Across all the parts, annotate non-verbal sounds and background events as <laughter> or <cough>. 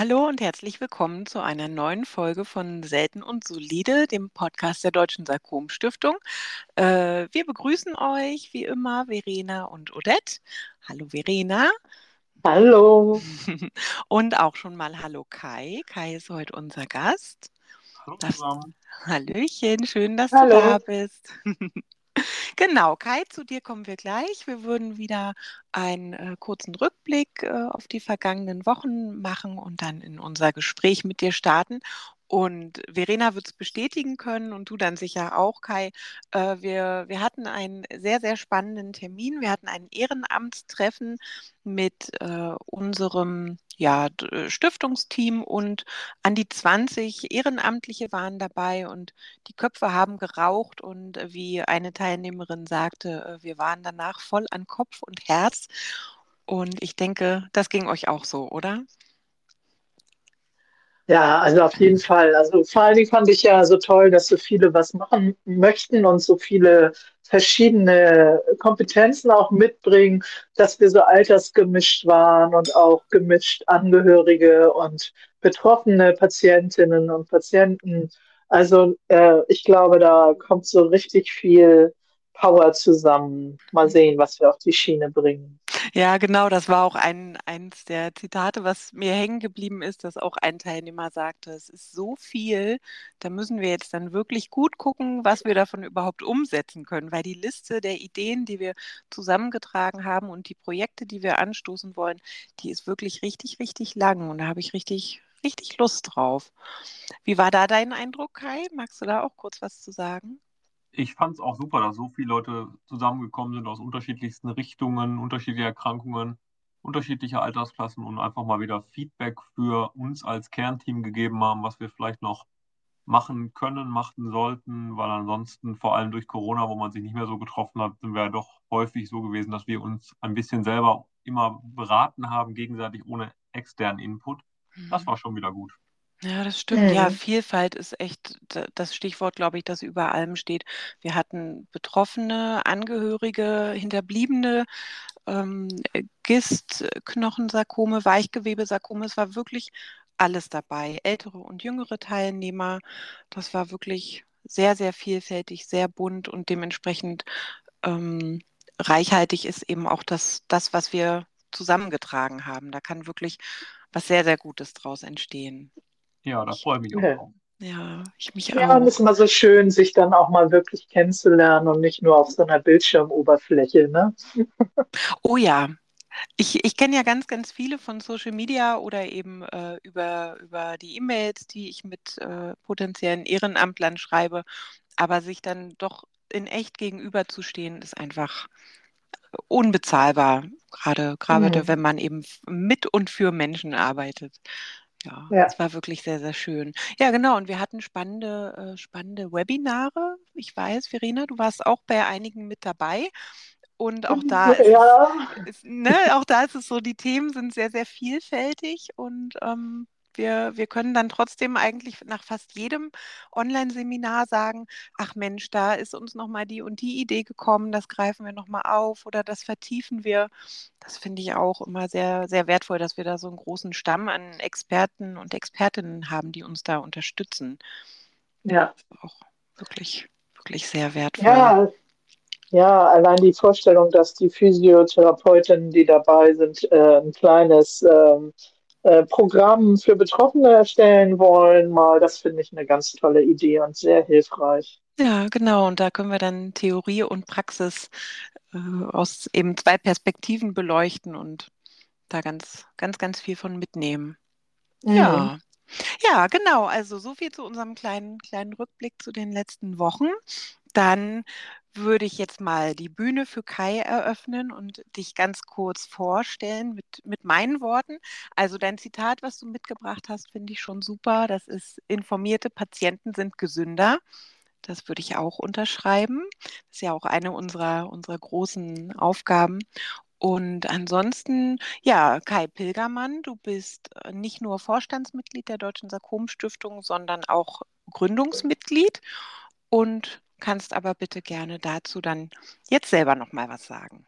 Hallo und herzlich willkommen zu einer neuen Folge von Selten und Solide, dem Podcast der Deutschen Sarkom-Stiftung. Äh, wir begrüßen euch wie immer Verena und Odette. Hallo Verena. Hallo. <laughs> Und auch schon mal Hallo Kai. Kai ist heute unser Gast. Hallo zusammen. Hallöchen, schön, dass Hallo. du da bist. <laughs> Genau, Kai, zu dir kommen wir gleich. Wir würden wieder einen äh, kurzen Rückblick äh, auf die vergangenen Wochen machen und dann in unser Gespräch mit dir starten. Und Verena wird es bestätigen können und du dann sicher auch, Kai. Äh, wir, wir hatten einen sehr, sehr spannenden Termin. Wir hatten ein Ehrenamtstreffen mit äh, unserem ja, D- Stiftungsteam und an die 20 Ehrenamtliche waren dabei und die Köpfe haben geraucht und äh, wie eine Teilnehmerin sagte, äh, wir waren danach voll an Kopf und Herz. Und ich denke, das ging euch auch so, oder? Ja, also auf jeden Fall. Also vor allen Dingen fand ich ja so toll, dass so viele was machen möchten und so viele verschiedene Kompetenzen auch mitbringen, dass wir so altersgemischt waren und auch gemischt Angehörige und betroffene Patientinnen und Patienten. Also äh, ich glaube, da kommt so richtig viel Power zusammen. Mal sehen, was wir auf die Schiene bringen. Ja, genau, das war auch ein, eins der Zitate, was mir hängen geblieben ist, dass auch ein Teilnehmer sagte, es ist so viel, da müssen wir jetzt dann wirklich gut gucken, was wir davon überhaupt umsetzen können, weil die Liste der Ideen, die wir zusammengetragen haben und die Projekte, die wir anstoßen wollen, die ist wirklich richtig, richtig lang und da habe ich richtig, richtig Lust drauf. Wie war da dein Eindruck, Kai? Magst du da auch kurz was zu sagen? Ich fand es auch super, dass so viele Leute zusammengekommen sind aus unterschiedlichsten Richtungen, unterschiedliche Erkrankungen, unterschiedliche Altersklassen und einfach mal wieder Feedback für uns als Kernteam gegeben haben, was wir vielleicht noch machen können, machen sollten, weil ansonsten vor allem durch Corona, wo man sich nicht mehr so getroffen hat, sind wir ja doch häufig so gewesen, dass wir uns ein bisschen selber immer beraten haben, gegenseitig ohne externen Input. Das war schon wieder gut. Ja, das stimmt. Ja, Mhm. Vielfalt ist echt da- das Stichwort, glaube ich, das über allem steht. Wir hatten Betroffene, Angehörige, Hinterbliebene, ähm, äh, GIST, äh, Knochensarkome, Weichgewebesarkome. Es war wirklich alles dabei. Ältere und jüngere Teilnehmer. Das war wirklich sehr, sehr vielfältig, sehr bunt und dementsprechend ähm, reichhaltig ist eben auch das, das, was wir zusammengetragen haben. Da kann wirklich was sehr, sehr Gutes draus entstehen. Ja, da freue ich mich auch Ja. Ja, ich mich Ja, und es ist auch. immer so schön, sich dann auch mal wirklich kennenzulernen und nicht nur auf so einer Bildschirmoberfläche, ne? <laughs> Oh ja, ich, ich kenne ja ganz, ganz viele von Social Media oder eben äh, über, über die E-Mails, die ich mit äh, potenziellen Ehrenamtlern schreibe. Aber sich dann doch in echt gegenüberzustehen, ist einfach unbezahlbar. Gerade, gerade Mhm. wenn man eben mit und für Menschen arbeitet. Ja, Ja. es war wirklich sehr, sehr schön. Ja, genau. Und wir hatten spannende, äh, spannende Webinare. Ich weiß, Verena, du warst auch bei einigen mit dabei. Und auch <laughs> da ist es, Ja, ist, ne, auch da ist es so, die Themen sind sehr, sehr vielfältig und ähm, wir, wir können dann trotzdem eigentlich nach fast jedem Online-Seminar sagen, ach Mensch, da ist uns nochmal die und die Idee gekommen, das greifen wir nochmal auf oder das vertiefen wir. Das finde ich auch immer sehr, sehr wertvoll, dass wir da so einen großen Stamm an Experten und Expertinnen haben, die uns da unterstützen. ja. Auch wirklich, wirklich sehr wertvoll. Ja, ja, allein die Vorstellung, dass die Physiotherapeutinnen, die dabei sind, äh, ein kleines ähm, äh, Programm für Betroffene erstellen wollen, mal, das finde ich eine ganz tolle Idee und sehr hilfreich. Ja, genau. Und da können wir dann Theorie und Praxis äh, aus eben zwei Perspektiven beleuchten und da ganz, ganz, ganz viel von mitnehmen. Mhm. Ja. Ja, genau. Also so viel zu unserem kleinen, kleinen Rückblick zu den letzten Wochen. Dann würde ich jetzt mal die Bühne für Kai eröffnen und dich ganz kurz vorstellen mit, mit meinen Worten. Also dein Zitat, was du mitgebracht hast, finde ich schon super. Das ist, informierte Patienten sind gesünder. Das würde ich auch unterschreiben. Das ist ja auch eine unserer, unserer großen Aufgaben. Und ansonsten, ja, Kai Pilgermann, du bist äh, nicht nur Vorstandsmitglied der Deutschen Sarkom-Stiftung, sondern auch Gründungsmitglied und kannst aber bitte gerne dazu dann jetzt selber noch mal was sagen.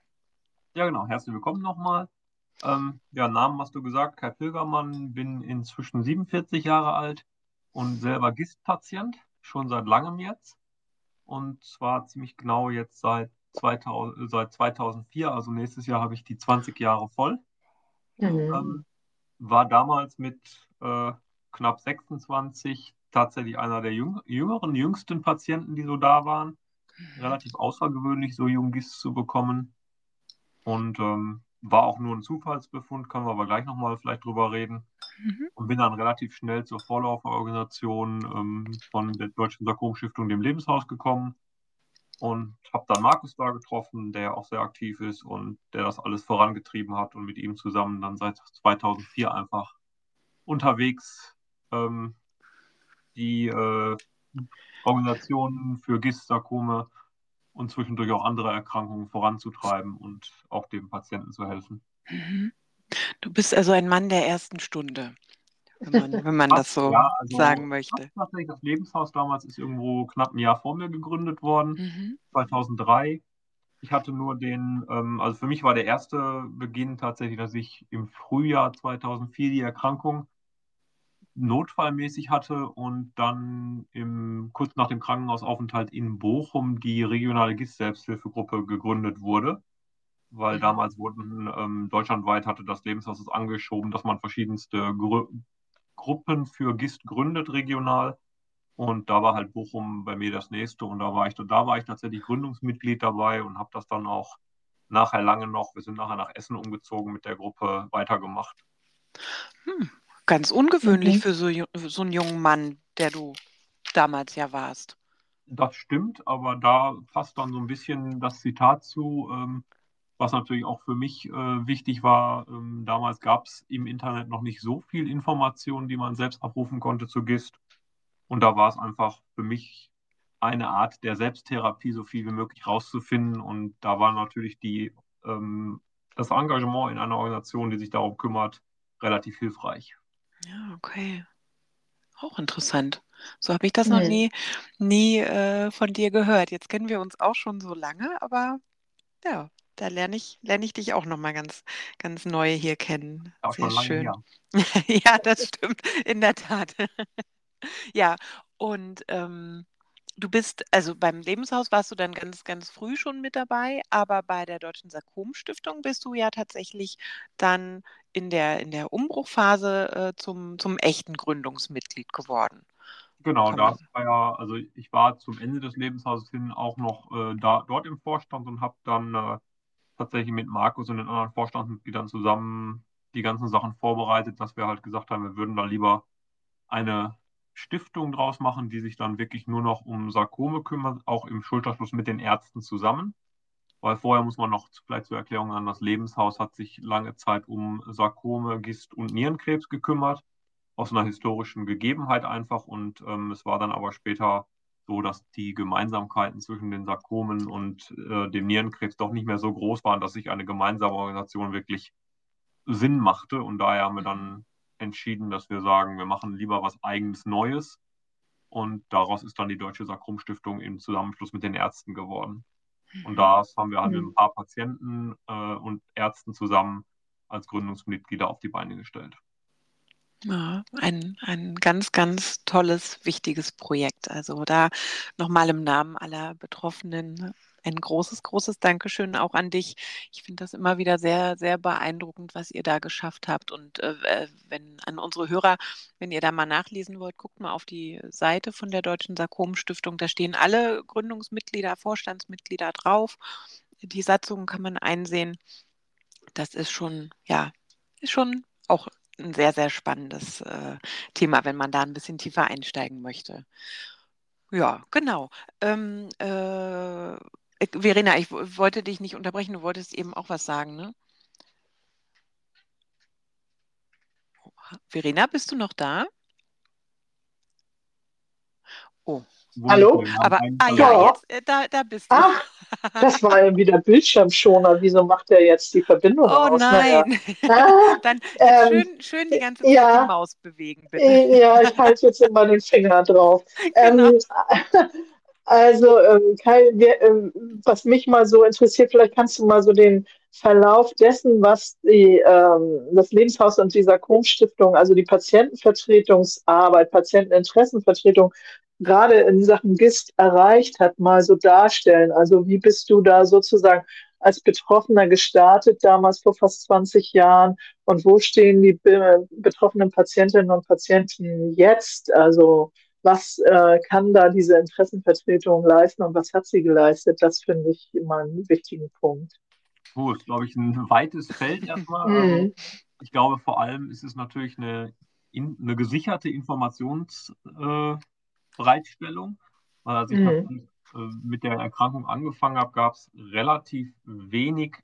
Ja, genau. Herzlich willkommen nochmal. Ähm, ja, Namen hast du gesagt, Kai Pilgermann, bin inzwischen 47 Jahre alt und selber GIST-Patient, schon seit langem jetzt. Und zwar ziemlich genau jetzt seit, 2000, seit 2004, also nächstes Jahr habe ich die 20 Jahre voll. Mhm. Ähm, war damals mit äh, knapp 26 tatsächlich einer der jüng jüngeren, jüngsten Patienten, die so da waren. Mhm. Relativ außergewöhnlich, so jung GIS zu bekommen. Und ähm, war auch nur ein Zufallsbefund, können wir aber gleich nochmal vielleicht drüber reden. Mhm. Und bin dann relativ schnell zur Vorläuferorganisation ähm, von der Deutschen Sarkom-Stiftung, dem Lebenshaus, gekommen und habe dann Markus da getroffen, der auch sehr aktiv ist und der das alles vorangetrieben hat und mit ihm zusammen dann seit 2004 einfach unterwegs ähm, die äh, Organisationen für GIST-Sarkome und zwischendurch auch andere Erkrankungen voranzutreiben und auch dem Patienten zu helfen. Mhm. Du bist also ein Mann der ersten Stunde, wenn man, wenn man das <laughs> so ja, also sagen möchte. Tatsächlich, das Lebenshaus damals ist irgendwo knapp ein Jahr vor mir gegründet worden, mhm. 2003. Ich hatte nur den, ähm, also für mich war der erste Beginn tatsächlich, dass ich im Frühjahr 2004 die Erkrankung notfallmäßig hatte und dann im, kurz nach dem Krankenhausaufenthalt in Bochum die regionale GIS-Selbsthilfegruppe gegründet wurde, weil mhm. damals wurden ähm, deutschlandweit hatte das Lebenshaus es angeschoben, dass man verschiedenste Gru Gruppen für GIST gründet regional und da war halt Bochum bei mir das nächste und da war ich da war ich tatsächlich Gründungsmitglied dabei und habe das dann auch nachher lange noch, wir sind nachher nach Essen umgezogen mit der Gruppe weitergemacht. Hm, Ganz ungewöhnlich mhm. für so, so einen jungen Mann, der du damals ja warst. Das stimmt, aber da passt dann so ein bisschen das Zitat zu, ähm, was natürlich auch für mich äh, wichtig war. Ähm, damals gab es im Internet noch nicht so viel Informationen, die man selbst abrufen konnte zu GIST. Und da war es einfach für mich eine Art der Selbsttherapie, so viel wie möglich rauszufinden. Und da war natürlich die, ähm, das Engagement in einer Organisation, die sich darum kümmert, relativ hilfreich. Ja, okay. Auch interessant. So habe ich das noch Mhm. nie, nie äh, von dir gehört. Jetzt kennen wir uns auch schon so lange, aber ja, da lerne ich, lerne ich dich auch nochmal ganz, ganz neu hier kennen. Auch Sehr schon lange schön. her. <laughs> Ja, das stimmt, in der Tat. <laughs> Ja, und ähm, du bist, also beim Lebenshaus warst du dann ganz, ganz früh schon mit dabei, aber bei der Deutschen Sarkom-Stiftung bist du ja tatsächlich dann in der, in der Umbruchphase äh, zum, zum echten Gründungsmitglied geworden. Genau, das war ja, also ich war zum Ende des Lebenshauses hin auch noch äh, da, dort im Vorstand und habe dann äh, tatsächlich mit Markus und den anderen Vorstandsmitgliedern zusammen die ganzen Sachen vorbereitet, dass wir halt gesagt haben, wir würden da lieber eine Stiftung draus machen, die sich dann wirklich nur noch um Sarkome kümmert, auch im Schulterschluss mit den Ärzten zusammen. Weil vorher muss man noch vielleicht zur Erklärung an, das Lebenshaus hat sich lange Zeit um Sarkome, Gist und Nierenkrebs gekümmert, aus einer historischen Gegebenheit einfach. Und ähm, es war dann aber später so, dass die Gemeinsamkeiten zwischen den Sarkomen und äh, dem Nierenkrebs doch nicht mehr so groß waren, dass sich eine gemeinsame Organisation wirklich Sinn machte. Und daher haben wir dann entschieden, dass wir sagen, wir machen lieber was eigenes Neues. Und daraus ist dann die Deutsche Sakrum-Stiftung im Zusammenschluss mit den Ärzten geworden. Und das haben wir halt mit mhm. ein paar Patienten äh, und Ärzten zusammen als Gründungsmitglieder auf die Beine gestellt. Ja, ein, ein ganz, ganz tolles, wichtiges Projekt. Also da nochmal im Namen aller Betroffenen ein großes, großes Dankeschön auch an dich. Ich finde das immer wieder sehr, sehr beeindruckend, was ihr da geschafft habt. Und äh, wenn an unsere Hörer, wenn ihr da mal nachlesen wollt, guckt mal auf die Seite von der Deutschen Sarkom-Stiftung. Da stehen alle Gründungsmitglieder, Vorstandsmitglieder drauf. Die Satzungen kann man einsehen. Das ist schon, ja, ist schon auch ein sehr, sehr spannendes äh, Thema, wenn man da ein bisschen tiefer einsteigen möchte. Ja, genau. Ähm, äh, äh, Verena, ich wollte dich nicht unterbrechen, du wolltest eben auch was sagen, ne? Verena, bist du noch da? Oh. Hallo? Aber, ah ja, jetzt, äh, da, da bist du. Ach, das war ja wieder Bildschirmschoner. Wieso macht er jetzt die Verbindung oh, aus? nein. <laughs> Ah, Dann ähm, schön, schön die ganze Zeit ja, die Maus bewegen, bitte. Ja, ich halte jetzt immer den Finger drauf. <laughs> Genau. Ähm, also, ähm, Kai, wir, ähm, was mich mal so interessiert, vielleicht kannst du mal so den Verlauf dessen, was die, ähm, das Lebenshaus und die Sarkom-Stiftung, also die Patientenvertretungsarbeit, Patienteninteressenvertretung, gerade in Sachen GIST erreicht hat, mal so darstellen. Also wie bist du da sozusagen als Betroffener gestartet, damals vor fast 20 Jahren? Und wo stehen die be betroffenen Patientinnen und Patienten jetzt? Also was äh, kann da diese Interessenvertretung leisten und was hat sie geleistet? Das finde ich immer einen wichtigen Punkt. Oh, ist, glaube ich, ein weites Feld erstmal. Mhm. Also, ich glaube, vor allem ist es natürlich eine, eine gesicherte Informationsbereitstellung. Äh, als ich mhm. mit der Erkrankung angefangen habe, gab es relativ wenig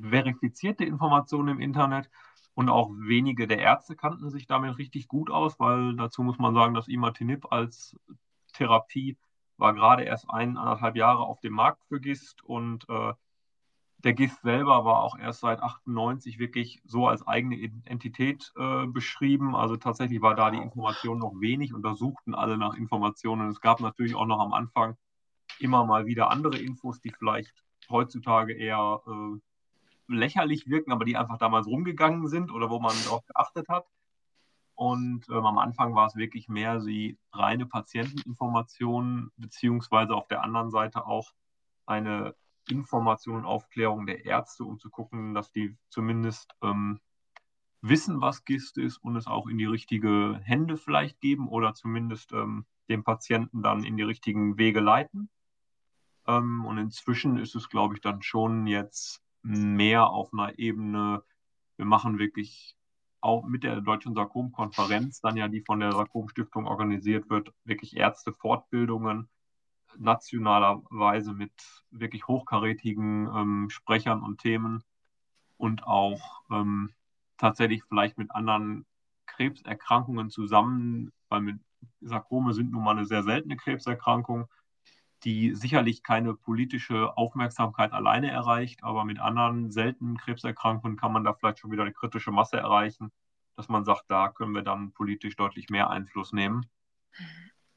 verifizierte Informationen im Internet. Und auch wenige der Ärzte kannten sich damit richtig gut aus, weil dazu muss man sagen, dass Imatinib als Therapie war gerade erst eineinhalb Jahre auf dem Markt für GIST und äh, der GIST selber war auch erst seit 98 wirklich so als eigene Entität äh, beschrieben. Also tatsächlich war da die Information noch wenig und da suchten alle nach Informationen. Es gab natürlich auch noch am Anfang immer mal wieder andere Infos, die vielleicht heutzutage eher äh, lächerlich wirken, aber die einfach damals rumgegangen sind oder wo man darauf geachtet hat. Und ähm, am Anfang war es wirklich mehr die reine Patienteninformation, beziehungsweise auf der anderen Seite auch eine Information und Aufklärung der Ärzte, um zu gucken, dass die zumindest ähm, wissen, was GIST ist und es auch in die richtige Hände vielleicht geben oder zumindest ähm, den Patienten dann in die richtigen Wege leiten. Ähm, und inzwischen ist es, glaube ich, dann schon jetzt mehr auf einer Ebene, wir machen wirklich auch mit der Deutschen Sarkom-Konferenz, dann ja die von der Sarkom-Stiftung organisiert wird, wirklich Ärztefortbildungen nationalerweise mit wirklich hochkarätigen ähm, Sprechern und Themen und auch ähm, tatsächlich vielleicht mit anderen Krebserkrankungen zusammen, weil mit Sarkome sind nun mal eine sehr seltene Krebserkrankung, die sicherlich keine politische Aufmerksamkeit alleine erreicht, aber mit anderen seltenen Krebserkrankungen kann man da vielleicht schon wieder eine kritische Masse erreichen, dass man sagt, da können wir dann politisch deutlich mehr Einfluss nehmen,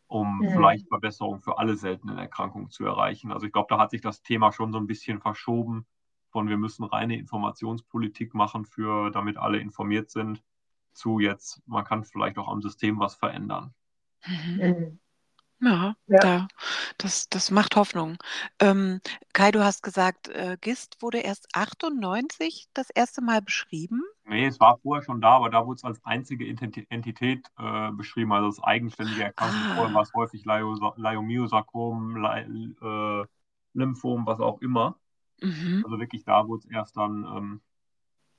um ja. vielleicht Verbesserungen für alle seltenen Erkrankungen zu erreichen. Also ich glaube, da hat sich das Thema schon so ein bisschen verschoben von wir müssen reine Informationspolitik machen für, damit alle informiert sind, zu jetzt, man kann vielleicht auch am System was verändern. Mhm. Ja, ja. Da, das, das macht Hoffnung. Ähm, Kai, du hast gesagt, äh, GIST wurde erst 98 das erste Mal beschrieben. Nee, es war vorher schon da, aber da wurde es als einzige Entität äh, beschrieben, also als eigenständige Erkrankung. Ah. Vorher war es häufig Leiomyosarkom, äh, Lymphom, was auch immer. Mhm. Also wirklich da wurde es erst dann ähm,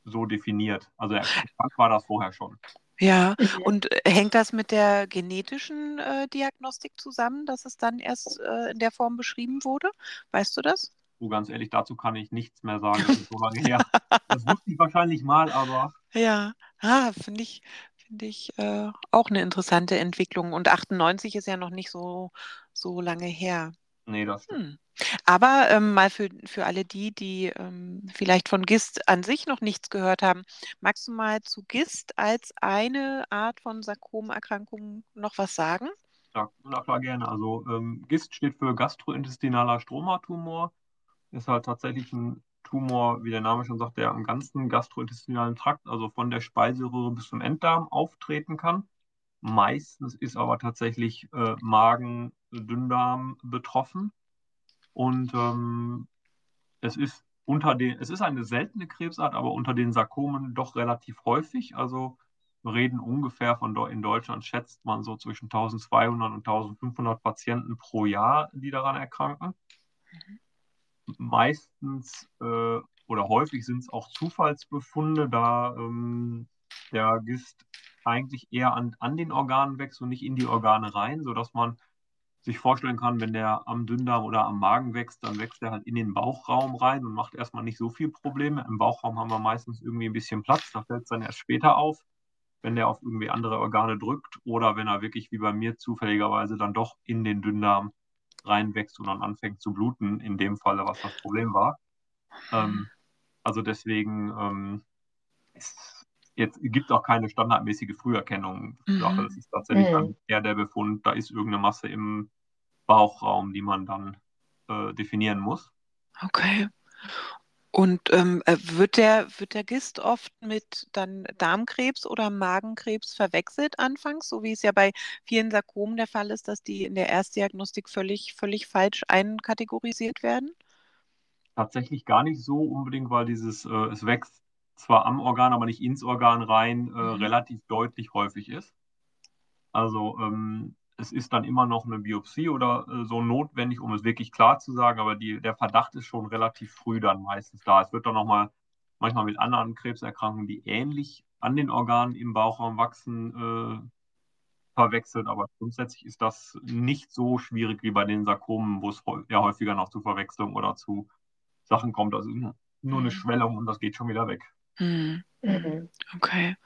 so definiert. Also erkrankt war das vorher schon. Ja, mhm. und äh, hängt das mit der genetischen äh, Diagnostik zusammen, dass es dann erst äh, in der Form beschrieben wurde? Weißt du das? So ganz ehrlich, dazu kann ich nichts mehr sagen. Das ist so lange her. <laughs> Das wusste ich wahrscheinlich mal, aber. Ja, ah, finde ich, find ich äh, auch eine interessante Entwicklung. Und 98 ist ja noch nicht so, so lange her. Nee, das stimmt. Hm. Aber ähm, mal für, für alle die, die ähm, vielleicht von GIST an sich noch nichts gehört haben, magst du mal zu GIST als eine Art von Sarkomerkrankung noch was sagen? Ja, na klar, gerne. Also ähm, GIST steht für gastrointestinaler Stromatumor. Ist halt tatsächlich ein Tumor, wie der Name schon sagt, der am ganzen gastrointestinalen Trakt, also von der Speiseröhre bis zum Enddarm auftreten kann. Meistens ist aber tatsächlich äh, Magen, Dünndarm betroffen. Und ähm, es ist unter den, es ist eine seltene Krebsart, aber unter den Sarkomen doch relativ häufig. Also wir reden ungefähr von in Deutschland schätzt man so zwischen 1200 und 1500 Patienten pro Jahr, die daran erkranken. Meistens äh, oder häufig sind es auch Zufallsbefunde, da ähm, der Gist eigentlich eher an, an den Organen wächst und nicht in die Organe rein, sodass man sich vorstellen kann, wenn der am Dünndarm oder am Magen wächst, dann wächst er halt in den Bauchraum rein und macht erstmal nicht so viel Probleme. Im Bauchraum haben wir meistens irgendwie ein bisschen Platz, da fällt es dann erst später auf, wenn der auf irgendwie andere Organe drückt oder wenn er wirklich wie bei mir zufälligerweise dann doch in den Dünndarm reinwächst und dann anfängt zu bluten, in dem Falle, was das Problem war. Ähm, also deswegen ähm, ist Jetzt gibt es auch keine standardmäßige Früherkennung. Mhm. Das ist tatsächlich mhm. dann eher der Befund, da ist irgendeine Masse im Bauchraum, die man dann äh, definieren muss. Okay. Und ähm, äh, wird der, wird der Gist oft mit dann Darmkrebs oder Magenkrebs verwechselt anfangs, so wie es ja bei vielen Sarkomen der Fall ist, dass die in der Erstdiagnostik völlig, völlig falsch einkategorisiert werden? Tatsächlich gar nicht so unbedingt, weil dieses, äh, es wächst zwar am Organ, aber nicht ins Organ rein, äh, Mhm. relativ deutlich häufig ist. Also ähm, es ist dann immer noch eine Biopsie oder äh, so notwendig, um es wirklich klar zu sagen, aber die, der Verdacht ist schon relativ früh dann meistens da. Es wird dann nochmal manchmal mit anderen Krebserkrankungen, die ähnlich an den Organen im Bauchraum wachsen, äh, verwechselt, aber grundsätzlich ist das nicht so schwierig wie bei den Sarkomen, wo es ja häufiger noch zu Verwechslung oder zu Sachen kommt. Also nur nur eine Mhm. Schwellung und das geht schon wieder weg. Hm, Mhm. okay.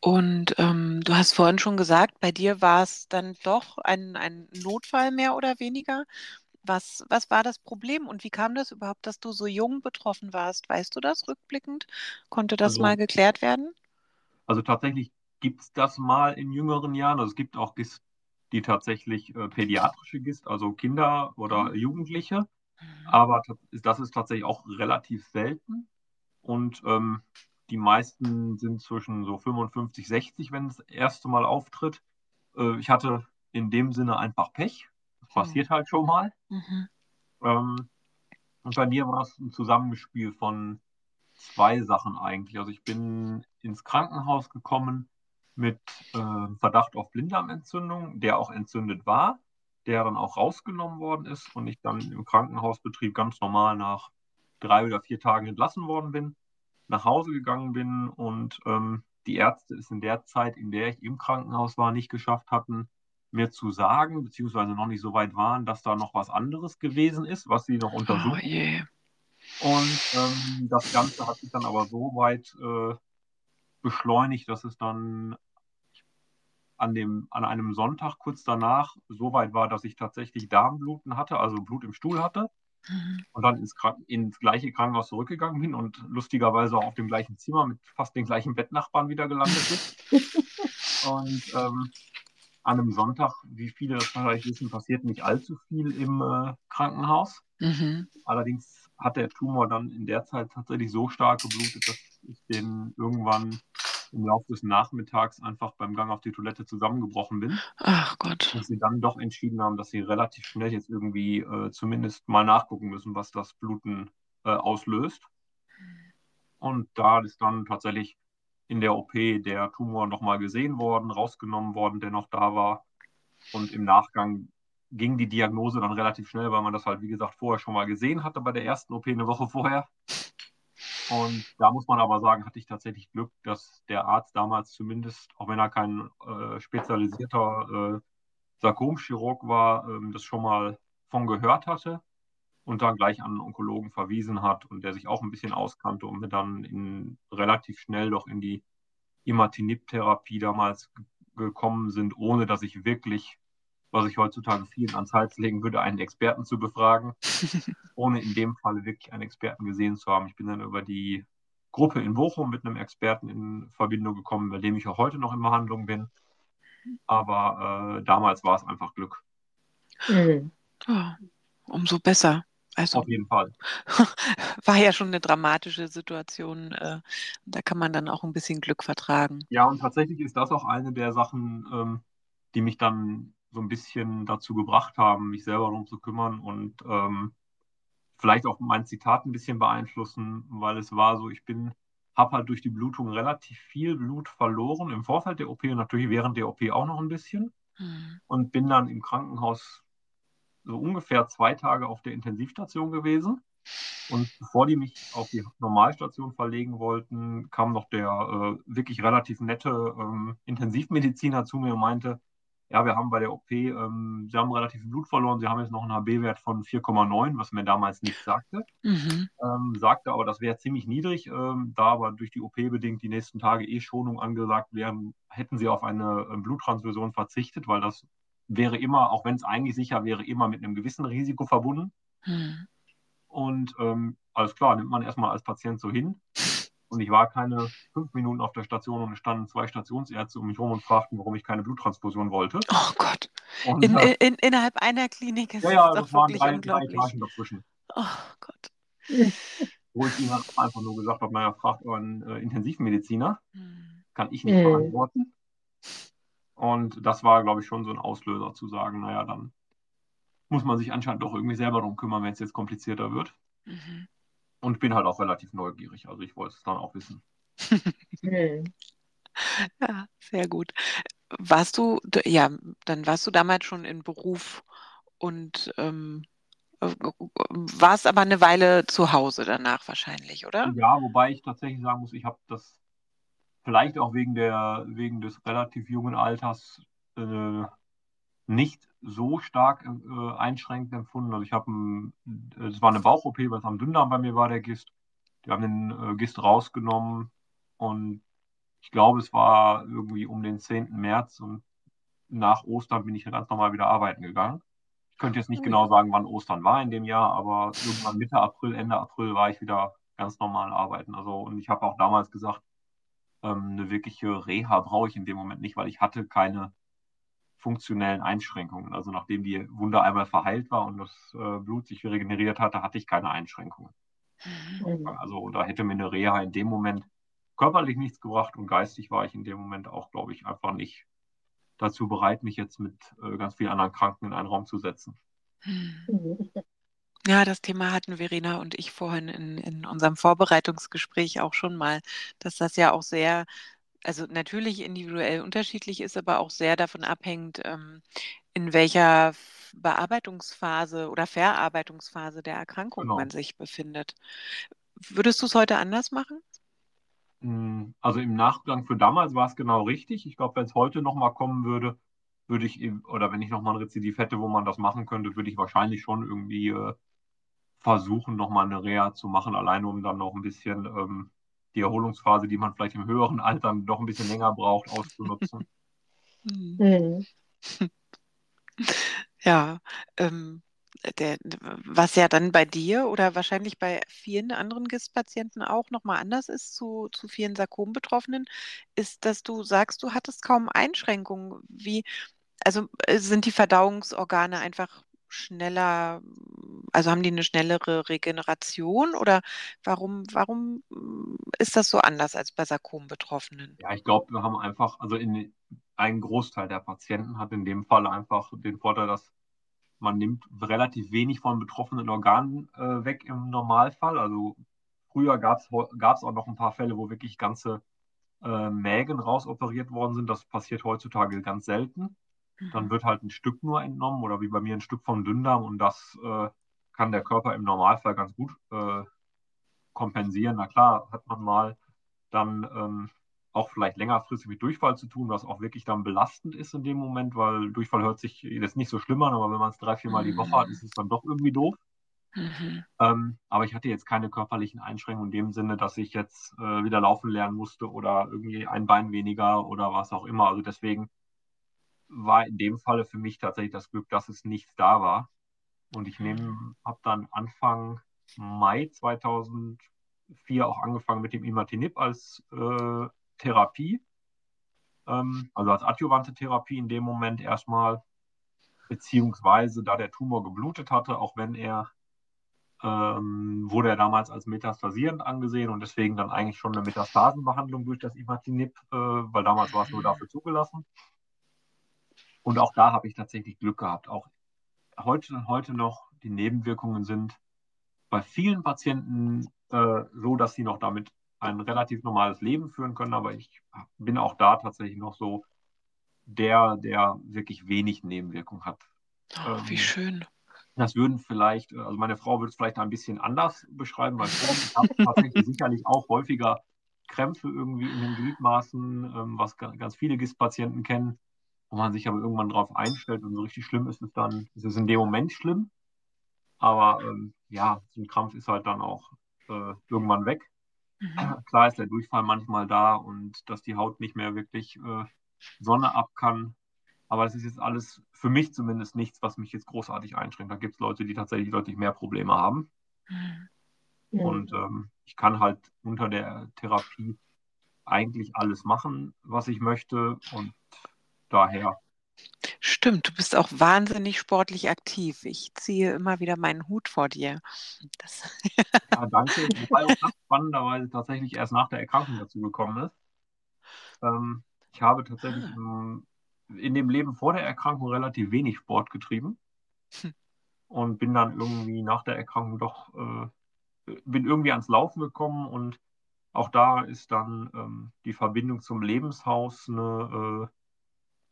Und ähm, du hast vorhin schon gesagt, bei dir war es dann doch ein, ein Notfall mehr oder weniger. Was, was war das Problem und wie kam das überhaupt, dass du so jung betroffen warst? Weißt du das rückblickend? Konnte das mal Also, geklärt werden? also tatsächlich gibt es das mal in jüngeren Jahren. Also es gibt auch GIST, die tatsächlich äh, pädiatrische GIST, also Kinder oder Mhm. Jugendliche. Mhm. Aber ta- das ist tatsächlich auch relativ selten. Und ähm, die meisten sind zwischen so 55, 60, wenn es das erste Mal auftritt. Äh, ich hatte in dem Sinne einfach Pech. Das Hm. passiert halt schon mal. Mhm. Ähm, und bei mir war es ein Zusammenspiel von zwei Sachen eigentlich. Also ich bin ins Krankenhaus gekommen mit äh, Verdacht auf Blinddarmentzündung, der auch entzündet war, der dann auch rausgenommen worden ist und ich dann im Krankenhausbetrieb ganz normal nach drei oder vier Tagen entlassen worden bin, nach Hause gegangen bin und ähm, die Ärzte es in der Zeit, in der ich im Krankenhaus war, nicht geschafft hatten, mir zu sagen, beziehungsweise noch nicht so weit waren, dass da noch was anderes gewesen ist, was sie noch Oh untersuchen. je. Und ähm, das Ganze hat sich dann aber so weit äh, beschleunigt, dass es dann an dem, an einem Sonntag kurz danach so weit war, dass ich tatsächlich Darmbluten hatte, also Blut im Stuhl hatte Mhm. und dann ins, ins gleiche Krankenhaus zurückgegangen bin und lustigerweise auch auf dem gleichen Zimmer mit fast den gleichen Bettnachbarn wieder gelandet bin. <laughs> Und ähm, an einem Sonntag, wie viele das vielleicht wissen, passiert nicht allzu viel im äh, Krankenhaus. Mhm. Allerdings hat der Tumor dann in der Zeit tatsächlich so stark geblutet, dass ich den irgendwann im Laufe des Nachmittags einfach beim Gang auf die Toilette zusammengebrochen bin. Ach Gott. Und sie dann doch entschieden haben, dass sie relativ schnell jetzt irgendwie äh, zumindest mal nachgucken müssen, was das Bluten äh, auslöst. Und da ist dann tatsächlich in der OP der Tumor nochmal gesehen worden, rausgenommen worden, der noch da war. Und im Nachgang ging die Diagnose dann relativ schnell, weil man das halt, wie gesagt, vorher schon mal gesehen hatte bei der ersten OP eine Woche vorher. Und da muss man aber sagen, hatte ich tatsächlich Glück, dass der Arzt damals zumindest, auch wenn er kein äh, spezialisierter äh, Sarkomchirurg war, ähm, das schon mal von gehört hatte und dann gleich an einen Onkologen verwiesen hat und der sich auch ein bisschen auskannte und mir dann in, relativ schnell doch in die Imatinib-Therapie damals gekommen sind, ohne dass ich wirklich, was ich heutzutage vielen ans Herz legen würde, einen Experten zu befragen, <laughs> ohne in dem Fall wirklich einen Experten gesehen zu haben. Ich bin dann über die Gruppe in Bochum mit einem Experten in Verbindung gekommen, bei dem ich auch heute noch in Behandlung bin. Aber äh, damals war es einfach Glück. Mhm. Ja, umso besser. Also Auf jeden Fall. <laughs> war ja schon eine dramatische Situation. Äh, da kann man dann auch ein bisschen Glück vertragen. Ja, und tatsächlich ist das auch eine der Sachen, ähm, die mich dann so ein bisschen dazu gebracht haben, mich selber darum zu kümmern und ähm, vielleicht auch mein Zitat ein bisschen beeinflussen, weil es war so, ich bin, habe halt durch die Blutung relativ viel Blut verloren im Vorfeld der OP und natürlich während der OP auch noch ein bisschen Hm. und bin dann im Krankenhaus so ungefähr zwei Tage auf der Intensivstation gewesen. Und bevor die mich auf die Normalstation verlegen wollten, kam noch der äh, wirklich relativ nette ähm, Intensivmediziner zu mir und meinte, ja, wir haben bei der OP, ähm, Sie haben relativ viel Blut verloren, Sie haben jetzt noch einen HB-Wert von 4,9, was mir damals nicht sagte. Mhm. Ähm, sagte aber, das wäre ziemlich niedrig, ähm, da aber durch die OP bedingt die nächsten Tage eh Schonung angesagt wären, hätten Sie auf eine äh, Bluttransfusion verzichtet, weil das wäre immer, auch wenn es eigentlich sicher wäre, immer mit einem gewissen Risiko verbunden. Hm. Und ähm, alles klar, nimmt man erstmal als Patient so hin. Und ich war keine fünf Minuten auf der Station und es standen zwei Stationsärzte um mich rum und fragten, warum ich keine Bluttransfusion wollte. Oh Gott. Und, In, äh, in, innerhalb einer Klinik ist ja, ja, das das doch waren wirklich drei, drei. Etagen dazwischen. Oh Gott. <laughs> wo ich ihnen einfach nur gesagt habe, naja, fragt euren äh, Intensivmediziner. Mhm. Kann ich nicht mhm. beantworten. Und das war, glaube ich, schon so ein Auslöser zu sagen, naja, dann muss man sich anscheinend doch irgendwie selber darum kümmern, wenn es jetzt komplizierter wird. Mhm. Und bin halt auch relativ neugierig. Also ich wollte es dann auch wissen. <laughs> ja, sehr gut. Warst du, ja, dann warst du damals schon in Beruf und ähm, äh, warst aber eine Weile zu Hause danach wahrscheinlich, oder? Ja, wobei ich tatsächlich sagen muss, ich habe das vielleicht auch wegen der, wegen des relativ jungen Alters äh, nicht so stark äh, einschränkend empfunden. Also ich habe, es war eine Bauch-OP, weil es am Dünndarm bei mir war, der Gist. Die haben den äh, Gist rausgenommen und ich glaube, es war irgendwie um den 10. März und nach Ostern bin ich ganz normal wieder arbeiten gegangen. Ich könnte jetzt nicht oh genau sagen, wann Ostern war in dem Jahr, aber irgendwann Mitte April, Ende April war ich wieder ganz normal arbeiten. Also, und ich habe auch damals gesagt, ähm, eine wirkliche Reha brauche ich in dem Moment nicht, weil ich hatte keine funktionellen Einschränkungen. Also nachdem die Wunde einmal verheilt war und das äh, Blut sich regeneriert hatte, hatte ich keine Einschränkungen. Mhm. Also da hätte mir eine Reha in dem Moment körperlich nichts gebracht und geistig war ich in dem Moment auch, glaube ich, einfach nicht dazu bereit, mich jetzt mit äh, ganz vielen anderen Kranken in einen Raum zu setzen. Mhm. Ja, das Thema hatten Verena und ich vorhin in, in unserem Vorbereitungsgespräch auch schon mal, dass das ja auch sehr also natürlich individuell unterschiedlich ist, aber auch sehr davon abhängt, ähm, in welcher Bearbeitungsphase oder Verarbeitungsphase der Erkrankung genau. man sich befindet. Würdest du es heute anders machen? Hm, also im Nachgang für damals war es genau richtig. Ich glaube, wenn es heute nochmal kommen würde, würde ich, oder wenn ich nochmal ein Rezidiv hätte, wo man das machen könnte, würde ich wahrscheinlich schon irgendwie äh, versuchen, nochmal eine Reha zu machen, alleine um dann noch ein bisschen ähm, die Erholungsphase, die man vielleicht im höheren Alter doch ein bisschen länger braucht, auszunutzen. <laughs> Mhm. Ja, ähm, der, was ja dann bei dir oder wahrscheinlich bei vielen anderen GIST-Patienten auch nochmal anders ist zu, zu vielen Sarkom-Betroffenen, ist, dass du sagst, du hattest kaum Einschränkungen. Wie, also äh, sind die Verdauungsorgane einfach schneller, also haben die eine schnellere Regeneration oder warum, warum mm, ist das so anders als bei Sarkom-Betroffenen? Ja, ich glaube, wir haben einfach, also in, ein Großteil der Patienten hat in dem Fall einfach den Vorteil, dass man nimmt relativ wenig von betroffenen Organen äh, weg im Normalfall. Also früher gab es auch noch ein paar Fälle, wo wirklich ganze äh, Mägen rausoperiert worden sind. Das passiert heutzutage ganz selten. Dann mhm. wird halt ein Stück nur entnommen oder wie bei mir ein Stück vom Dünndarm und das äh, kann der Körper im Normalfall ganz gut äh, kompensieren. Na klar, hat man mal dann ähm, auch vielleicht längerfristig mit Durchfall zu tun, was auch wirklich dann belastend ist in dem Moment, weil Durchfall hört sich jetzt nicht so schlimm an, aber wenn man es drei, vier Mal die Woche hat, mhm. ist es dann doch irgendwie doof. Mhm. Ähm, aber ich hatte jetzt keine körperlichen Einschränkungen in dem Sinne, dass ich jetzt äh, wieder laufen lernen musste oder irgendwie ein Bein weniger oder was auch immer. Also deswegen war in dem Falle für mich tatsächlich das Glück, dass es nichts da war. Und ich habe dann Anfang Mai 2004 auch angefangen mit dem Imatinib als äh, Therapie, ähm, also als adjuvante Therapie in dem Moment erstmal, beziehungsweise da der Tumor geblutet hatte, auch wenn er ähm, wurde er damals als metastasierend angesehen und deswegen dann eigentlich schon eine Metastasenbehandlung durch das Imatinib, äh, weil damals war es nur dafür zugelassen. Und auch da habe ich tatsächlich Glück gehabt. Auch heute, heute noch, die Nebenwirkungen sind bei vielen Patienten äh, so, dass sie noch damit ein relativ normales Leben führen können. Aber ich bin auch da tatsächlich noch so der, der wirklich wenig Nebenwirkungen hat. Oh, ähm, wie schön. Das würden vielleicht, also meine Frau würde es vielleicht ein bisschen anders beschreiben, weil ich <laughs> habe tatsächlich sicherlich auch häufiger Krämpfe irgendwie in den Gliedmaßen, ähm, was ganz viele GIST-Patienten kennen wo man sich aber irgendwann drauf einstellt und so richtig schlimm ist es dann, ist es in dem Moment schlimm. Aber ähm, ja, so ein Krampf ist halt dann auch äh, irgendwann weg. Mhm. <clears throat> Klar ist der Durchfall manchmal da und dass die Haut nicht mehr wirklich äh, Sonne ab kann. Aber es ist jetzt alles für mich zumindest nichts, was mich jetzt großartig einschränkt. Da gibt es Leute, die tatsächlich deutlich mehr Probleme haben. Mhm. Und ähm, ich kann halt unter der Therapie eigentlich alles machen, was ich möchte. Und daher. Stimmt, du bist auch wahnsinnig sportlich aktiv. Ich ziehe immer wieder meinen Hut vor dir. Das <laughs> Ja, danke. Wobei auch das spannenderweise tatsächlich erst nach der Erkrankung dazu gekommen ist. Ähm, ich habe tatsächlich Ah. im, in dem Leben vor der Erkrankung relativ wenig Sport getrieben Hm. und bin dann irgendwie nach der Erkrankung doch, äh, bin irgendwie ans Laufen gekommen und auch da ist dann ähm, die Verbindung zum Lebenshaus eine, äh,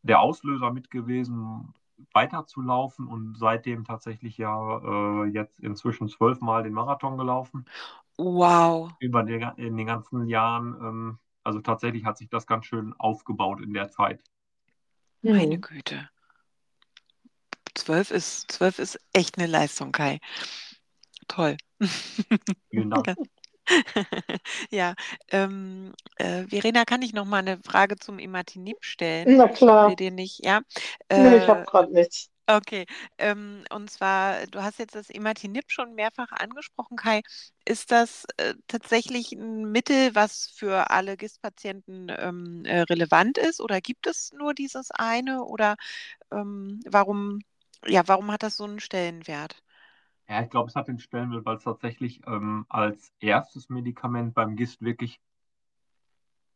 der Auslöser mit gewesen, weiterzulaufen und seitdem tatsächlich ja äh, jetzt inzwischen zwölfmal den Marathon gelaufen Wow. über den, in den ganzen Jahren. Ähm, also tatsächlich hat sich das ganz schön aufgebaut in der Zeit. Meine. Güte. Zwölf ist, zwölf ist echt eine Leistung, Kai. Toll. Vielen Dank. <laughs> <laughs> Ja, ähm, äh, Verena, kann ich noch mal eine Frage zum Imatinib stellen? Na klar. dir nicht, ja? Nee, ich habe Äh, gerade nichts. okay. Ähm, und zwar, du hast jetzt das Imatinib schon mehrfach angesprochen, Kai. Ist das äh, tatsächlich ein Mittel, was für alle GIST-Patienten ähm, äh, relevant ist? Oder gibt es nur dieses eine? Oder ähm, warum, ja, warum hat das so einen Stellenwert? Ja, ich glaube, es hat den Stellenwert, weil es tatsächlich ähm, als erstes Medikament beim GIST wirklich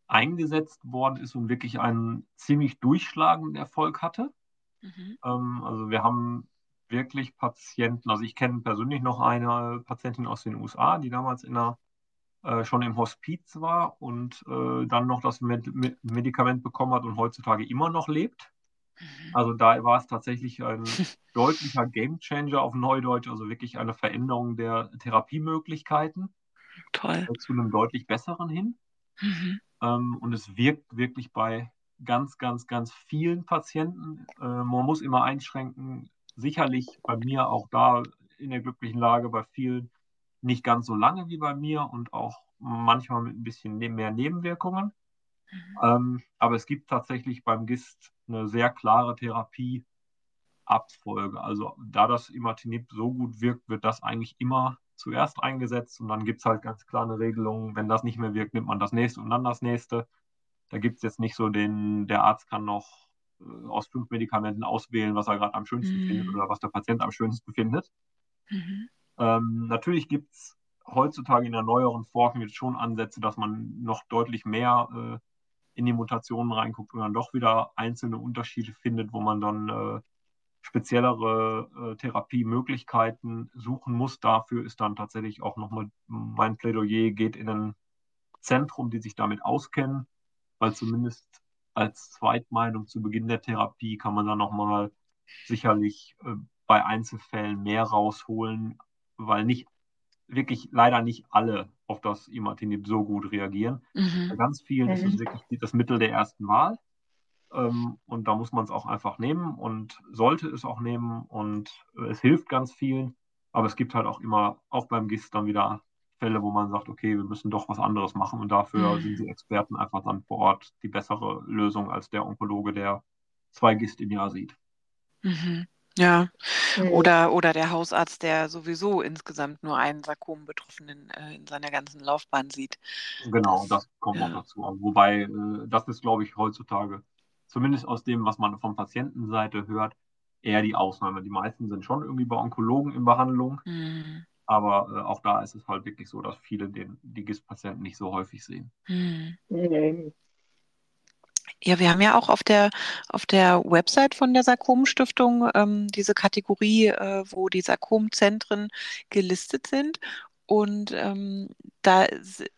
eingesetzt worden ist und wirklich einen ziemlich durchschlagenden Erfolg hatte. Mhm. Ähm, also wir haben wirklich Patienten, also ich kenne persönlich noch eine Patientin aus den USA, die damals in einer, äh, schon im Hospiz war und äh, dann noch das Med Med Medikament bekommen hat und heutzutage immer noch lebt. Mhm. Also da war es tatsächlich ein deutlicher Gamechanger auf Neudeutsch, also wirklich eine Veränderung der Therapiemöglichkeiten Toll. äh, zu einem deutlich besseren hin. Mhm. Ähm, und es wirkt wirklich bei ganz, ganz, ganz vielen Patienten. Äh, man muss immer einschränken, sicherlich bei mir auch da in der glücklichen Lage, bei vielen nicht ganz so lange wie bei mir und auch manchmal mit ein bisschen mehr Nebenwirkungen. Mhm. Ähm, aber es gibt tatsächlich beim GIST eine sehr klare Therapieabfolge. Also da das Imatinib so gut wirkt, wird das eigentlich immer zuerst eingesetzt und dann gibt es halt ganz klare Regelungen. Wenn das nicht mehr wirkt, nimmt man das nächste und dann das nächste. Da gibt es jetzt nicht so den, der Arzt kann noch äh, aus fünf Medikamenten auswählen, was er gerade am schönsten findet Mhm. oder was der Patient am schönsten findet. Mhm. Ähm, natürlich gibt es heutzutage in der neueren Forschung jetzt schon Ansätze, dass man noch deutlich mehr äh, in die Mutationen reinguckt und dann doch wieder einzelne Unterschiede findet, wo man dann äh, speziellere äh, Therapiemöglichkeiten suchen muss. Dafür ist dann tatsächlich auch nochmal mein Plädoyer, geht in ein Zentrum, die sich damit auskennen, weil zumindest als Zweitmeinung zu Beginn der Therapie kann man dann nochmal sicherlich äh, bei Einzelfällen mehr rausholen, weil nicht wirklich leider nicht alle auf das Imatinib so gut reagieren. Bei Mhm. ganz vielen ist es Mhm. wirklich das Mittel der ersten Wahl. Ähm, und da muss man es auch einfach nehmen und sollte es auch nehmen. Und äh, es hilft ganz vielen. Aber es gibt halt auch immer, auch beim GIST dann wieder Fälle, wo man sagt, okay, wir müssen doch was anderes machen. Und dafür sind die Mhm. Experten einfach dann vor Ort die bessere Lösung als der Onkologe, der zwei GIST im Jahr sieht. Mhm. Ja, Mhm. oder, oder der Hausarzt, der sowieso insgesamt nur einen Sarkom-Betroffenen äh, in seiner ganzen Laufbahn sieht. Genau, Das, kommt noch ja. dazu. Wobei, äh, das ist, glaube ich, heutzutage, zumindest aus dem, was man von Patientenseite hört, eher die Ausnahme. Die meisten sind schon irgendwie bei Onkologen in Behandlung, Mhm. aber äh, auch da ist es halt wirklich so, dass viele den, die GIST-Patienten nicht so häufig sehen. Mhm. Ja, wir haben ja auch auf der, auf der Website von der Sarkom-Stiftung ähm, diese Kategorie, äh, wo die Sarkomzentren gelistet sind. Und ähm, da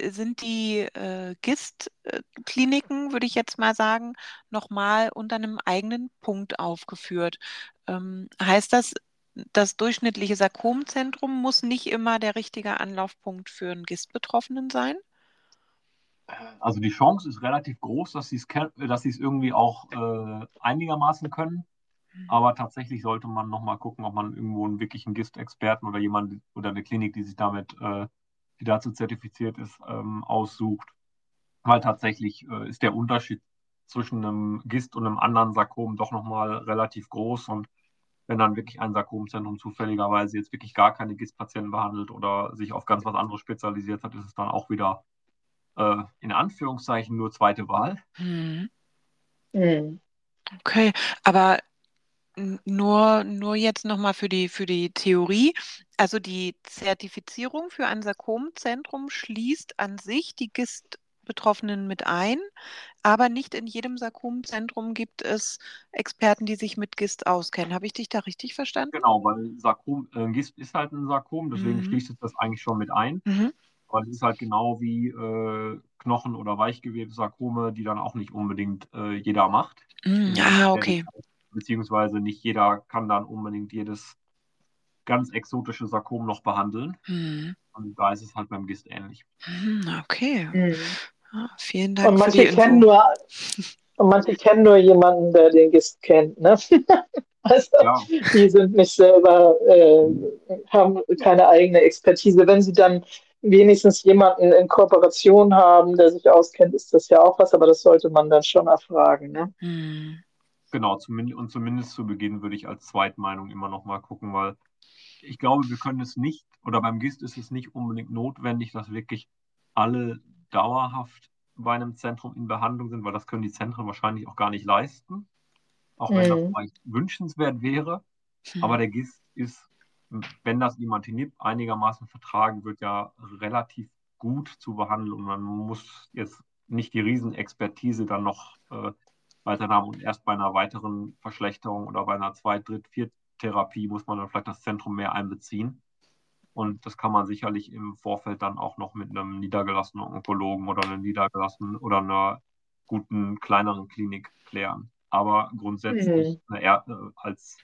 sind die äh, GIST-Kliniken, würde ich jetzt mal sagen, nochmal unter einem eigenen Punkt aufgeführt. Ähm, heißt das, das durchschnittliche Sarkomzentrum muss nicht immer der richtige Anlaufpunkt für einen GIST-Betroffenen sein? Also die Chance ist relativ groß, dass sie es irgendwie auch äh, einigermaßen können. Mhm. Aber tatsächlich sollte man nochmal gucken, ob man irgendwo einen wirklichen GIST-Experten oder jemanden oder eine Klinik, die sich damit, äh, die dazu zertifiziert ist, ähm, aussucht. Weil tatsächlich äh, ist der Unterschied zwischen einem GIST und einem anderen Sarkom doch nochmal relativ groß. Und wenn dann wirklich ein Sarkomzentrum zufälligerweise jetzt wirklich gar keine GIST-Patienten behandelt oder sich auf ganz was anderes spezialisiert hat, ist es dann auch wieder äh, in Anführungszeichen nur zweite Wahl. Mhm. Mhm. Okay, aber Nur, nur jetzt nochmal für die, für die Theorie. Also die Zertifizierung für ein Sarkomzentrum schließt an sich die GIST-Betroffenen mit ein, aber nicht in jedem Sarkomzentrum gibt es Experten, die sich mit GIST auskennen. Habe ich dich da richtig verstanden? Genau, weil Sarkom, äh, GIST ist halt ein Sarkom, deswegen Mhm. schließt es das eigentlich schon mit ein. Mhm. Aber es ist halt genau wie äh, Knochen- oder Weichgewebssarkome, die dann auch nicht unbedingt äh, jeder macht. Mm, Ah, okay. Beziehungsweise nicht jeder kann dann unbedingt jedes ganz exotische Sarkom noch behandeln. Hm. Und da ist es halt beim GIST ähnlich. Hm, Okay. Mhm. Ah, vielen Dank Und für die manche kennen Info. nur, und manche kennen nur jemanden, der den GIST kennt, ne? <laughs> Also, Ja, die sind nicht selber, äh, haben keine eigene Expertise. Wenn sie dann wenigstens jemanden in Kooperation haben, der sich auskennt, ist das ja auch was, aber das sollte man dann schon erfragen, ne? Hm. genau. Zumindest, und zumindest zu Beginn würde ich als Zweitmeinung immer noch mal gucken, weil ich glaube, wir können es nicht, oder beim GIST ist es nicht unbedingt notwendig, dass wirklich alle dauerhaft bei einem Zentrum in Behandlung sind, weil das können die Zentren wahrscheinlich auch gar nicht leisten. Auch wenn das Mhm. vielleicht wünschenswert wäre. Hm. Aber der GIST ist, wenn das Imatinib einigermaßen vertragen wird, ja relativ gut zu behandeln und man muss jetzt nicht die Riesenexpertise dann noch äh, weiter haben und erst bei einer weiteren Verschlechterung oder bei einer Zweit-, Dritt-, Viert-Therapie muss man dann vielleicht das Zentrum mehr einbeziehen. Und das kann man sicherlich im Vorfeld dann auch noch mit einem niedergelassenen Onkologen oder einem niedergelassenen oder einer guten kleineren Klinik klären. Aber grundsätzlich er äh, als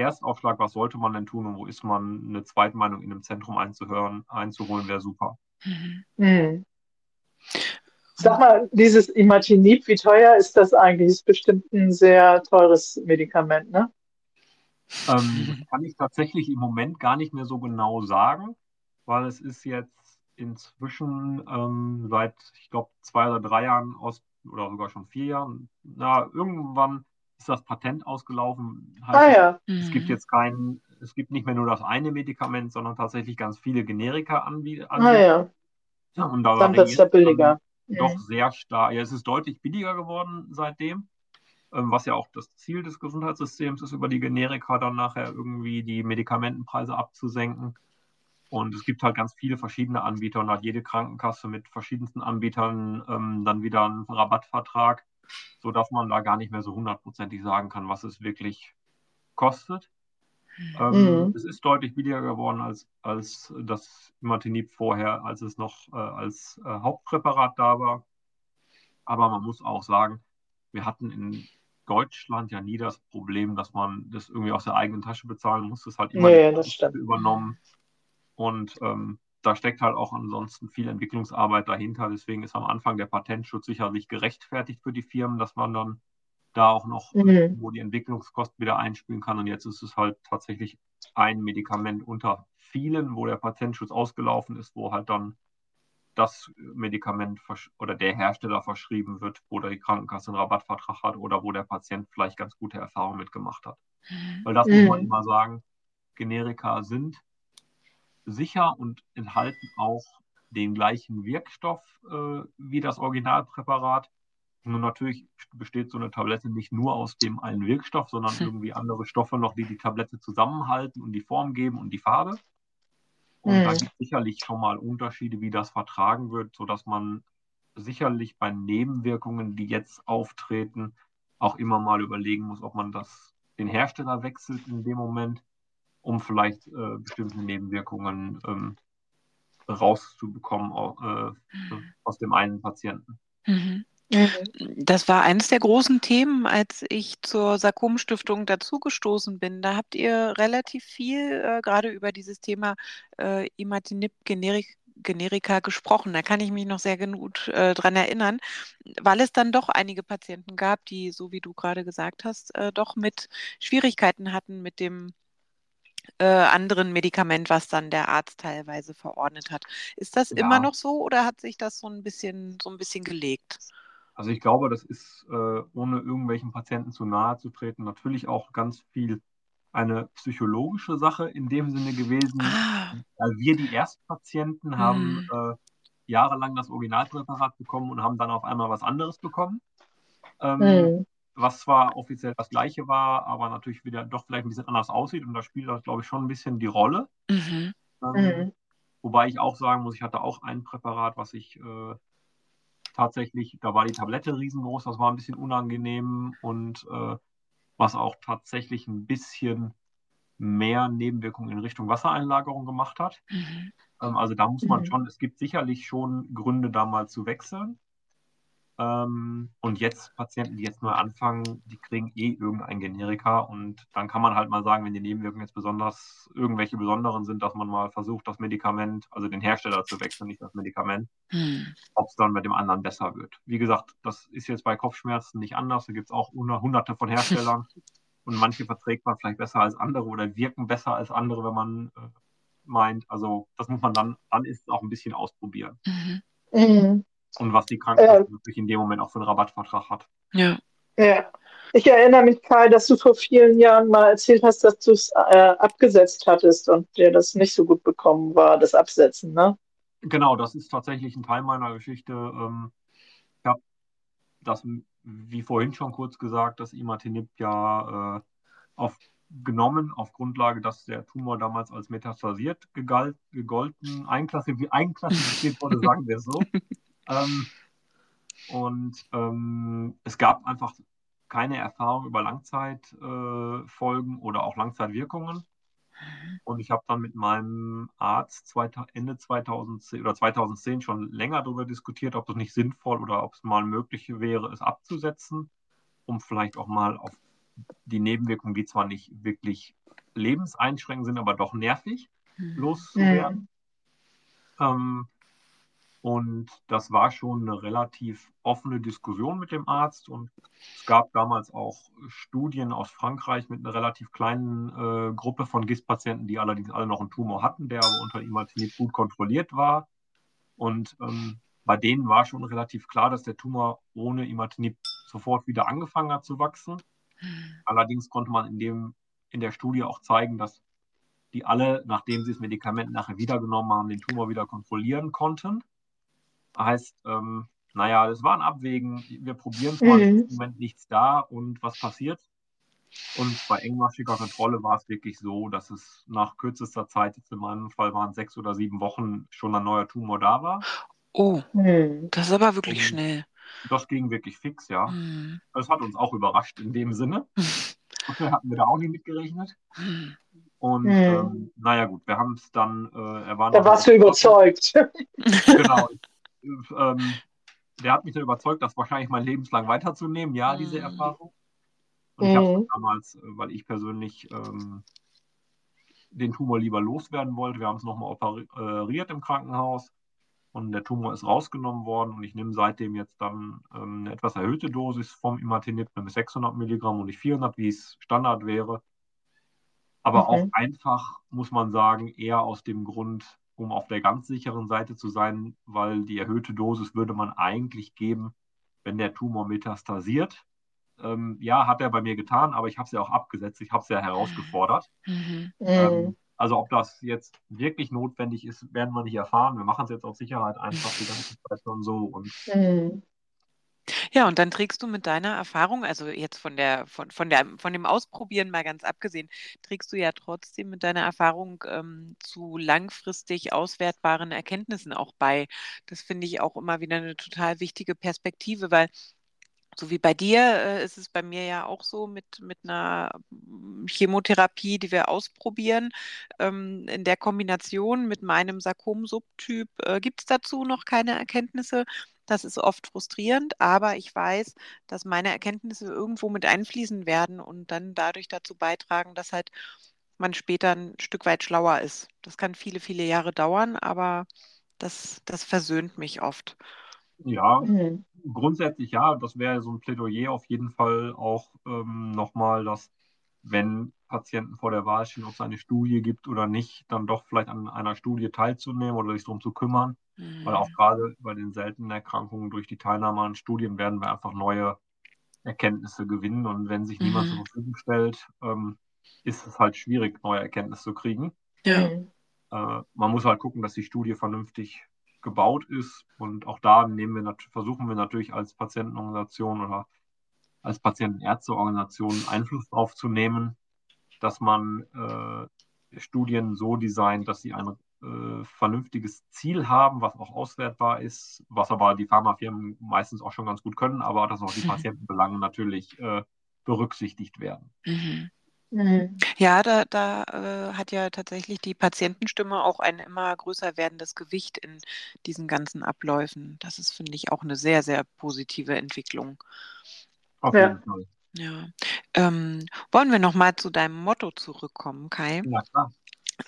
Erstaufschlag, was sollte man denn tun und wo ist man, eine Zweitmeinung in einem Zentrum einzuhören, einzuholen, wäre super. Mhm. Mhm. Sag mal, dieses Imatinib, wie teuer ist das eigentlich? Ist bestimmt ein sehr teures Medikament, ne? Ähm, das kann ich tatsächlich im Moment gar nicht mehr so genau sagen, weil es ist jetzt inzwischen ähm, seit, ich glaube, zwei oder drei Jahren aus, oder sogar schon vier Jahren, na, irgendwann ist das Patent ausgelaufen. Heißt Ah es, ja. es gibt Mhm. jetzt kein, es gibt nicht mehr nur das eine Medikament, sondern tatsächlich ganz viele Generika anbie- Ah anbieten. ja. Ja, und da Dann wird es ja billiger. doch Mhm. sehr stark. Ja, es ist deutlich billiger geworden seitdem, ähm, was ja auch das Ziel des Gesundheitssystems ist, über die Generika dann nachher irgendwie die Medikamentenpreise abzusenken. Und es gibt halt ganz viele verschiedene Anbieter und hat jede Krankenkasse mit verschiedensten Anbietern ähm, dann wieder einen Rabattvertrag, sodass man da gar nicht mehr so hundertprozentig sagen kann, was es wirklich kostet. Ähm, Mhm. Es ist deutlich billiger geworden als, als das Imatinib vorher, als es noch äh, als äh, Hauptpräparat da war. Aber man muss auch sagen, wir hatten in Deutschland ja nie das Problem, dass man das irgendwie aus der eigenen Tasche bezahlen muss. Das hat immer Nee, die das übernommen. Und ähm, da steckt halt auch ansonsten viel Entwicklungsarbeit dahinter. Deswegen ist am Anfang der Patentschutz sicherlich gerechtfertigt für die Firmen, dass man dann da auch noch Mhm. irgendwo die Entwicklungskosten wieder einspielen kann. Und jetzt ist es halt tatsächlich ein Medikament unter vielen, wo der Patentschutz ausgelaufen ist, wo halt dann das Medikament oder der Hersteller verschrieben wird, wo die Krankenkasse einen Rabattvertrag hat oder wo der Patient vielleicht ganz gute Erfahrungen mitgemacht hat. Mhm. Weil das muss man Mhm. immer sagen, Generika sind sicher und enthalten auch den gleichen Wirkstoff äh, wie das Originalpräparat. Nur natürlich besteht so eine Tablette nicht nur aus dem einen Wirkstoff, sondern Hm. irgendwie andere Stoffe noch, die die Tablette zusammenhalten und die Form geben und die Farbe. Und da Mhm. gibt es sicherlich schon mal Unterschiede, wie das vertragen wird, sodass man sicherlich bei Nebenwirkungen, die jetzt auftreten, auch immer mal überlegen muss, ob man das, den Hersteller wechselt in dem Moment, um vielleicht äh, bestimmte Nebenwirkungen ähm, rauszubekommen au- äh, aus dem einen Patienten. Mhm. Mhm. Das war eines der großen Themen, als ich zur Sarkom-Stiftung dazugestoßen bin. Da habt ihr relativ viel äh, gerade über dieses Thema äh, Imatinib Generik Generika gesprochen. Da kann ich mich noch sehr gut äh, dran erinnern, weil es dann doch einige Patienten gab, die, so wie du gerade gesagt hast, äh, doch mit Schwierigkeiten hatten mit dem äh, anderen Medikament, was dann der Arzt teilweise verordnet hat. Ist das immer Ja, noch so oder hat sich das so ein bisschen, so ein bisschen gelegt? also ich glaube, das ist, äh, ohne irgendwelchen Patienten zu nahe zu treten, natürlich auch ganz viel eine psychologische Sache in dem Sinne gewesen. Ah, Weil wir die Erstpatienten haben hm, äh, jahrelang das Originalpräparat bekommen und haben dann auf einmal was anderes bekommen. Ähm, Mhm. Was zwar offiziell das gleiche war, aber natürlich wieder doch vielleicht ein bisschen anders aussieht. Und da spielt das, glaube ich, schon ein bisschen die Rolle. Mhm. Ähm, Mhm. Wobei ich auch sagen muss, ich hatte auch ein Präparat, was ich äh, tatsächlich, da war die Tablette riesengroß, das war ein bisschen unangenehm und äh, was auch tatsächlich ein bisschen mehr Nebenwirkungen in Richtung Wassereinlagerung gemacht hat. Mhm. Ähm, also da muss man Mhm. schon, es gibt sicherlich schon Gründe, da mal zu wechseln. Ähm, und jetzt Patienten, die jetzt neu anfangen, die kriegen eh irgendein Generika und dann kann man halt mal sagen, wenn die Nebenwirkungen jetzt besonders irgendwelche besonderen sind, dass man mal versucht, das Medikament, also den Hersteller zu wechseln, nicht das Medikament, Mhm. ob es dann bei dem anderen besser wird. Wie gesagt, das ist jetzt bei Kopfschmerzen nicht anders. Da gibt es auch hundert- hunderte von Herstellern <laughs> und manche verträgt man vielleicht besser als andere oder wirken besser als andere, wenn man äh, meint. Also das muss man dann, dann ist es auch ein bisschen ausprobieren. Mhm. Mhm. Und was die Krankenkasse natürlich in dem Moment auch für einen Rabattvertrag hat. Ja. Ja. Ich erinnere mich, Kai, dass du vor vielen Jahren mal erzählt hast, dass du es äh, abgesetzt hattest und dir das nicht so gut bekommen war, das Absetzen, ne? Genau, das ist tatsächlich ein Teil meiner Geschichte. Ähm, ich habe das, wie vorhin schon kurz gesagt, das Imatinib ja äh, auf, genommen, auf Grundlage, dass der Tumor damals als metastasiert gegalt, gegolten, einklassifiziert, einklassifiziert wurde, <laughs> sagen wir so. Ähm, und ähm, es gab einfach keine Erfahrung über Langzeitfolgen äh, oder auch Langzeitwirkungen. Und ich habe dann mit meinem Arzt Ende 2010 oder 2010 schon länger darüber diskutiert, ob es nicht sinnvoll oder ob es mal möglich wäre, es abzusetzen, um vielleicht auch mal auf die Nebenwirkungen, die zwar nicht wirklich lebenseinschränkend sind, aber doch nervig, Mhm. loszuwerden. Ähm, und das war schon eine relativ offene Diskussion mit dem Arzt. Und es gab damals auch Studien aus Frankreich mit einer relativ kleinen äh, Gruppe von GIST-Patienten, die allerdings alle noch einen Tumor hatten, der aber unter Imatinib gut kontrolliert war. Und ähm, bei denen war schon relativ klar, dass der Tumor ohne Imatinib sofort wieder angefangen hat zu wachsen. Allerdings konnte man in, dem, in der Studie auch zeigen, dass die alle, nachdem sie das Medikament nachher wiedergenommen haben, den Tumor wieder kontrollieren konnten. Heißt, ähm, naja, das war ein Abwägen. Wir probieren es mal, Mhm. im Moment nichts da und was passiert? Und bei engmaschiger Kontrolle war es wirklich so, dass es nach kürzester Zeit, jetzt in meinem Fall waren es sechs oder sieben Wochen, schon ein neuer Tumor da war. Oh, Mhm. das ist aber wirklich Und schnell. das ging wirklich fix, ja. Mhm. Das hat uns auch überrascht in dem Sinne. <laughs> Okay, hatten wir da auch nicht mitgerechnet. Mhm. Und Mhm. ähm, naja, gut, wir haben es dann, äh, er war Da warst du überzeugt. <laughs> Genau. Ähm, der hat mich dann überzeugt, das wahrscheinlich mein Lebenslang weiterzunehmen. Ja, diese Mhm. Erfahrung. Und ich habe Mhm. damals, äh, weil ich persönlich ähm, den Tumor lieber loswerden wollte, wir haben es nochmal operiert im Krankenhaus und der Tumor ist rausgenommen worden und ich nehme seitdem jetzt dann ähm, eine etwas erhöhte Dosis vom Imatinib, nämlich 600 Milligramm und nicht 400, wie es Standard wäre. Aber Mhm. auch einfach, muss man sagen, eher aus dem Grund, um auf der ganz sicheren Seite zu sein, weil die erhöhte Dosis würde man eigentlich geben, wenn der Tumor metastasiert. Ähm, ja, hat er bei mir getan, aber ich habe es ja auch abgesetzt, ich habe es ja herausgefordert. Mhm. Mhm. Ähm, also ob das jetzt wirklich notwendig ist, werden wir nicht erfahren. Wir machen es jetzt aus Sicherheit einfach die ganze Zeit schon so. Und Mhm. Ja, und dann trägst du mit deiner Erfahrung, also jetzt von der, von, von der, von dem Ausprobieren mal ganz abgesehen, trägst du ja trotzdem mit deiner Erfahrung ähm, zu langfristig auswertbaren Erkenntnissen auch bei. Das finde ich auch immer wieder eine total wichtige Perspektive, weil so wie bei dir äh, ist es bei mir ja auch so mit, mit einer mm, Chemotherapie, die wir ausprobieren. Ähm, in der Kombination mit meinem Sarkom-Subtyp äh, gibt es dazu noch keine Erkenntnisse. Das ist oft frustrierend, aber ich weiß, dass meine Erkenntnisse irgendwo mit einfließen werden und dann dadurch dazu beitragen, dass halt man später ein Stück weit schlauer ist. Das kann viele, viele Jahre dauern, aber das, das versöhnt mich oft. ja, Mhm. grundsätzlich ja, das wäre so ein Plädoyer auf jeden Fall auch ähm, nochmal, dass wenn Patienten vor der Wahl stehen, ob es eine Studie gibt oder nicht, dann doch vielleicht an einer Studie teilzunehmen oder sich darum zu kümmern. Weil auch Mhm. gerade bei den seltenen Erkrankungen durch die Teilnahme an Studien werden wir einfach neue Erkenntnisse gewinnen. Und wenn sich niemand zur Mhm. Verfügung stellt, ähm, ist es halt schwierig, neue Erkenntnisse zu kriegen. Ja. Mhm. Äh, man muss halt gucken, dass die Studie vernünftig gebaut ist. Und auch da nehmen wir versuchen wir natürlich als Patientenorganisation oder als Patientenärzteorganisation Einfluss darauf zu nehmen, dass man äh, Studien so designt, dass sie ein äh, vernünftiges Ziel haben, was auch auswertbar ist, was aber die Pharmafirmen meistens auch schon ganz gut können, aber dass auch die <laughs> Patientenbelange natürlich äh, berücksichtigt werden. Mhm. Mhm. Ja, da, da äh, hat ja tatsächlich die Patientenstimme auch ein immer größer werdendes Gewicht in diesen ganzen Abläufen. Das ist, finde ich, auch eine sehr, sehr positive Entwicklung. Auf jeden ja. Fall. Ja. Ähm, wollen wir nochmal zu deinem Motto zurückkommen, Kai? Na klar.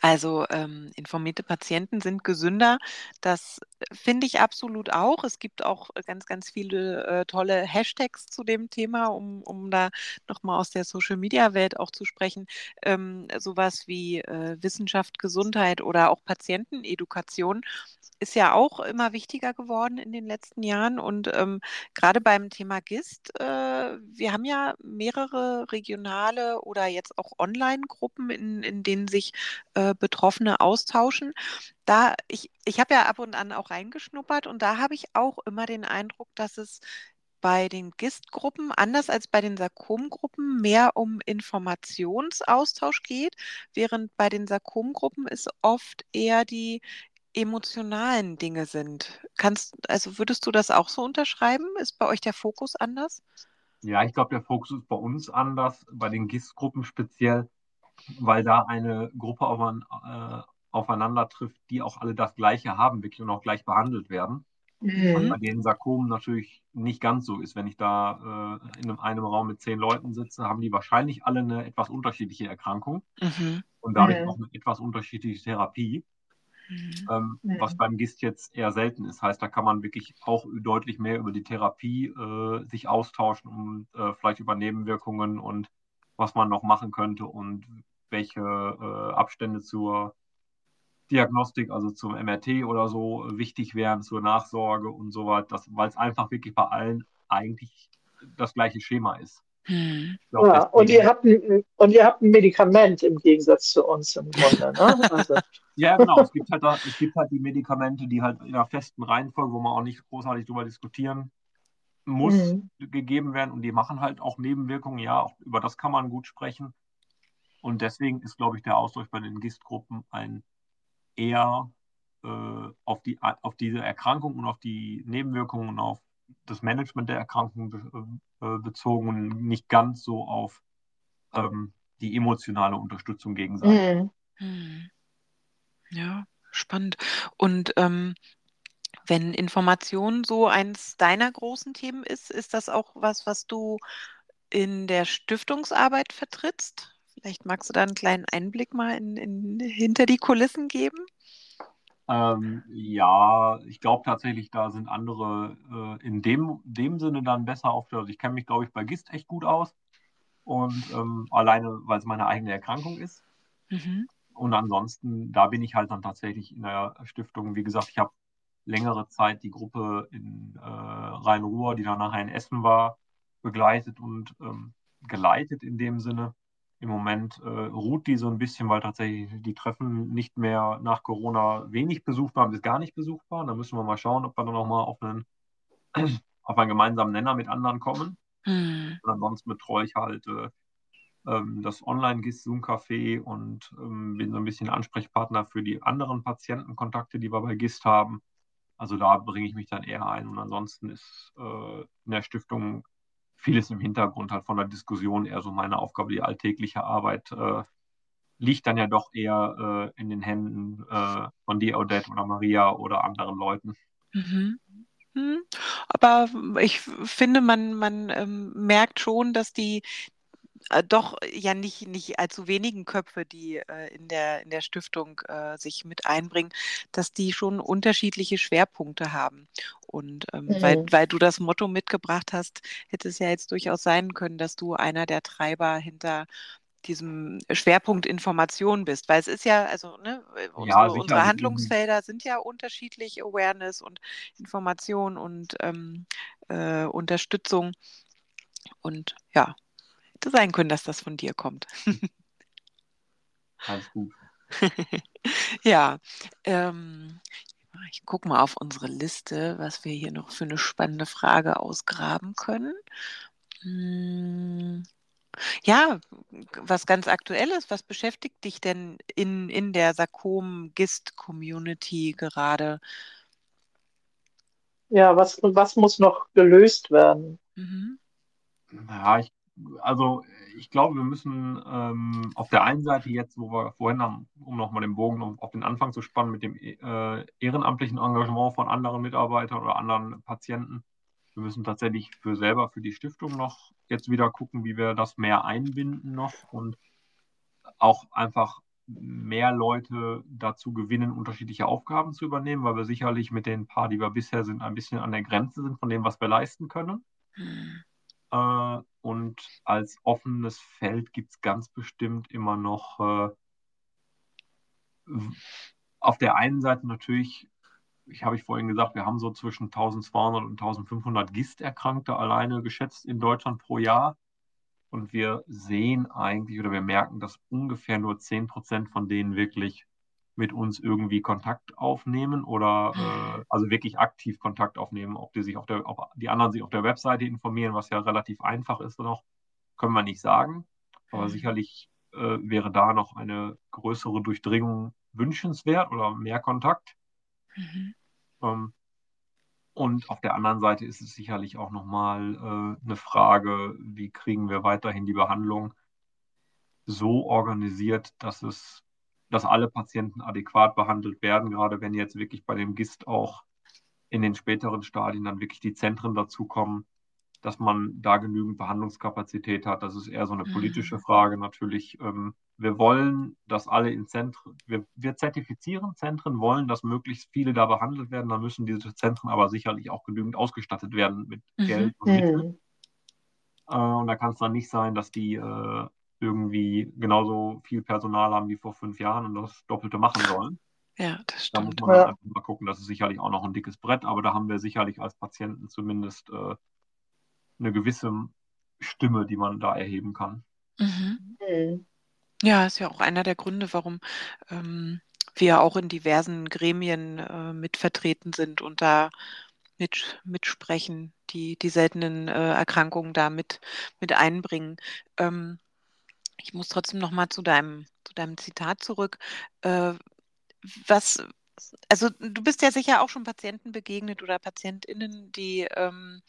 Also ähm, informierte Patienten sind gesünder. Das äh, finde ich absolut auch. Es gibt auch äh, ganz, ganz viele äh, tolle Hashtags zu dem Thema, um, um da nochmal aus der Social-Media-Welt auch zu sprechen. Ähm, sowas wie äh, Wissenschaft, Gesundheit oder auch Patientenedukation ist ja auch immer wichtiger geworden in den letzten Jahren. Und ähm, gerade beim Thema GIST, äh, wir haben ja mehrere regionale oder jetzt auch Online-Gruppen, in, in denen sich äh, Betroffene austauschen. Da, ich, ich habe ja ab und an auch reingeschnuppert und da habe ich auch immer den Eindruck, dass es bei den GIST-Gruppen, anders als bei den Sarkom-Gruppen, mehr um Informationsaustausch geht, während bei den Sarkom-Gruppen es oft eher die emotionalen Dinge sind. Kannst, also würdest du das auch so unterschreiben? Ist bei euch der Fokus anders? Ja, ich glaube, der Fokus ist bei uns anders, bei den GIS-Gruppen speziell, weil da eine Gruppe auf, äh, aufeinander trifft, die auch alle das Gleiche haben, wirklich und auch gleich behandelt werden. Mhm. Bei den Sarkomen natürlich nicht ganz so ist. Wenn ich da äh, in einem, einem, Raum mit zehn Leuten sitze, haben die wahrscheinlich alle eine etwas unterschiedliche Erkrankung mhm. und dadurch mhm. auch eine etwas unterschiedliche Therapie. Mhm. Ähm, mhm. Was beim GIST jetzt eher selten ist. Heißt, da kann man wirklich auch deutlich mehr über die Therapie äh, sich austauschen und äh, vielleicht über Nebenwirkungen und was man noch machen könnte und welche äh, Abstände zur Diagnostik, also zum MRT oder so, wichtig wären zur Nachsorge und so weiter, weil es einfach wirklich bei allen eigentlich das gleiche Schema ist. Hm. Glaub, ja, und, ihr habt ein, und ihr habt ein Medikament im Gegensatz zu uns im Grunde. Ne? <laughs> Also. ja, genau. Es gibt, halt da, es gibt halt die Medikamente, die halt in einer festen Reihenfolge, wo man auch nicht großartig darüber diskutieren muss, mhm. gegeben werden. Und die machen halt auch Nebenwirkungen. Ja, auch über das kann man gut sprechen. Und deswegen ist, glaube ich, der Austausch bei den GIST-Gruppen ein eher äh, auf, die, auf diese Erkrankung und auf die Nebenwirkungen und auf das Management der Erkrankung be äh, bezogen und nicht ganz so auf ähm, die emotionale Unterstützung gegenseitig. Mhm. Ja, spannend. Und ähm, wenn Information so eins deiner großen Themen ist, ist das auch was, was du in der Stiftungsarbeit vertrittst? Vielleicht magst du da einen kleinen Einblick mal in, in hinter die Kulissen geben? Ähm, ja, ich glaube tatsächlich, da sind andere äh, in dem, dem Sinne dann besser aufgestellt. Also ich kenne mich, glaube ich, bei GIST echt gut aus. Und ähm, alleine, weil es meine eigene Erkrankung ist. Mhm. Und ansonsten, da bin ich halt dann tatsächlich in der Stiftung. Wie gesagt, ich habe längere Zeit die Gruppe in äh, Rhein-Ruhr, die dann nachher in Essen war, begleitet und ähm, geleitet in dem Sinne. Im Moment äh, ruht die so ein bisschen, weil tatsächlich die Treffen nicht mehr nach Corona wenig besucht waren bis gar nicht besucht waren. Da müssen wir mal schauen, ob wir dann nochmal auf einen, <clears throat> auf einen gemeinsamen Nenner mit anderen kommen. Mhm. Und ansonsten betreue ich halt äh, ähm, das Online-GIS Zoom-Café und ähm, bin so ein bisschen Ansprechpartner für die anderen Patientenkontakte, die wir bei GIST haben. Also da bringe ich mich dann eher ein. Und ansonsten ist äh, in der Stiftung vieles im Hintergrund halt von der Diskussion eher so meine Aufgabe, die alltägliche Arbeit äh, liegt dann ja doch eher äh, in den Händen äh, von dir, Odette oder Maria oder anderen Leuten. Mhm. mhm. Aber ich finde, man, man ähm, merkt schon, dass die, äh, doch ja nicht, nicht allzu wenigen Köpfe, die äh, in, der, in der Stiftung äh, sich mit einbringen, dass die schon unterschiedliche Schwerpunkte haben. Und ähm, mhm. weil, weil du das Motto mitgebracht hast, hätte es ja jetzt durchaus sein können, dass du einer der Treiber hinter diesem Schwerpunkt Information bist, weil es ist ja, also ne, unsere, ja, unsere Handlungsfelder sind ja unterschiedlich, Awareness und Information und ähm, äh, Unterstützung. Und ja, hätte sein können, dass das von dir kommt. Alles gut. <laughs> ja, ähm, ich gucke mal auf unsere Liste, was wir hier noch für eine spannende Frage ausgraben können. Hm. Ja, was ganz Aktuelles, was beschäftigt dich denn in, in der Sarkom-GIST-Community gerade? Ja, was, was muss noch gelöst werden? Mhm. Ja, ich, also ich glaube, wir müssen ähm, auf der einen Seite jetzt, wo wir vorhin haben, um nochmal den Bogen auf den Anfang zu spannen, mit dem äh, ehrenamtlichen Engagement von anderen Mitarbeitern oder anderen Patienten, wir müssen tatsächlich für selber, für die Stiftung noch jetzt wieder gucken, wie wir das mehr einbinden noch und auch einfach mehr Leute dazu gewinnen, unterschiedliche Aufgaben zu übernehmen, weil wir sicherlich mit den paar, die wir bisher sind, ein bisschen an der Grenze sind von dem, was wir leisten können. Hm. Äh, und als offenes Feld gibt es ganz bestimmt immer noch äh, auf der einen Seite natürlich, ich habe ich vorhin gesagt, wir haben so zwischen 1200 und 1500 GIST-Erkrankte alleine geschätzt in Deutschland pro Jahr. Und wir sehen eigentlich oder wir merken, dass ungefähr nur 10 Prozent von denen wirklich mit uns irgendwie Kontakt aufnehmen oder äh, also wirklich aktiv Kontakt aufnehmen, ob die sich auf der, ob die anderen sich auf der Webseite informieren, was ja relativ einfach ist noch, können wir nicht sagen. Aber mhm. sicherlich äh, wäre da noch eine größere Durchdringung wünschenswert oder mehr Kontakt. Mhm. Ähm, und auf der anderen Seite ist es sicherlich auch nochmal äh, eine Frage, wie kriegen wir weiterhin die Behandlung so organisiert, dass es, dass alle Patienten adäquat behandelt werden, gerade wenn jetzt wirklich bei dem GIST auch in den späteren Stadien dann wirklich die Zentren dazukommen, dass man da genügend Behandlungskapazität hat. Das ist eher so eine politische mhm. Frage natürlich. Ähm, wir wollen, dass alle in Zentren, wir, wir zertifizieren Zentren, wollen, dass möglichst viele da behandelt werden. Dann müssen diese Zentren aber sicherlich auch genügend ausgestattet werden mit mhm. Geld und Mitteln. Mhm. Und da kann es dann nicht sein, dass die äh, irgendwie genauso viel Personal haben wie vor fünf Jahren und das Doppelte machen sollen. Ja, das stimmt. Da muss man ja. einfach mal gucken, das ist sicherlich auch noch ein dickes Brett, aber da haben wir sicherlich als Patienten zumindest äh, eine gewisse Stimme, die man da erheben kann. Mhm. Mhm. Ja, ist ja auch einer der Gründe, warum ähm, wir auch in diversen Gremien äh, mitvertreten sind und da mit, mitsprechen, die die seltenen äh, Erkrankungen da mit, mit einbringen. Ähm, ich muss trotzdem noch mal zu deinem, zu deinem Zitat zurück. Äh, was, also du bist ja sicher auch schon Patienten begegnet oder PatientInnen, die ähm,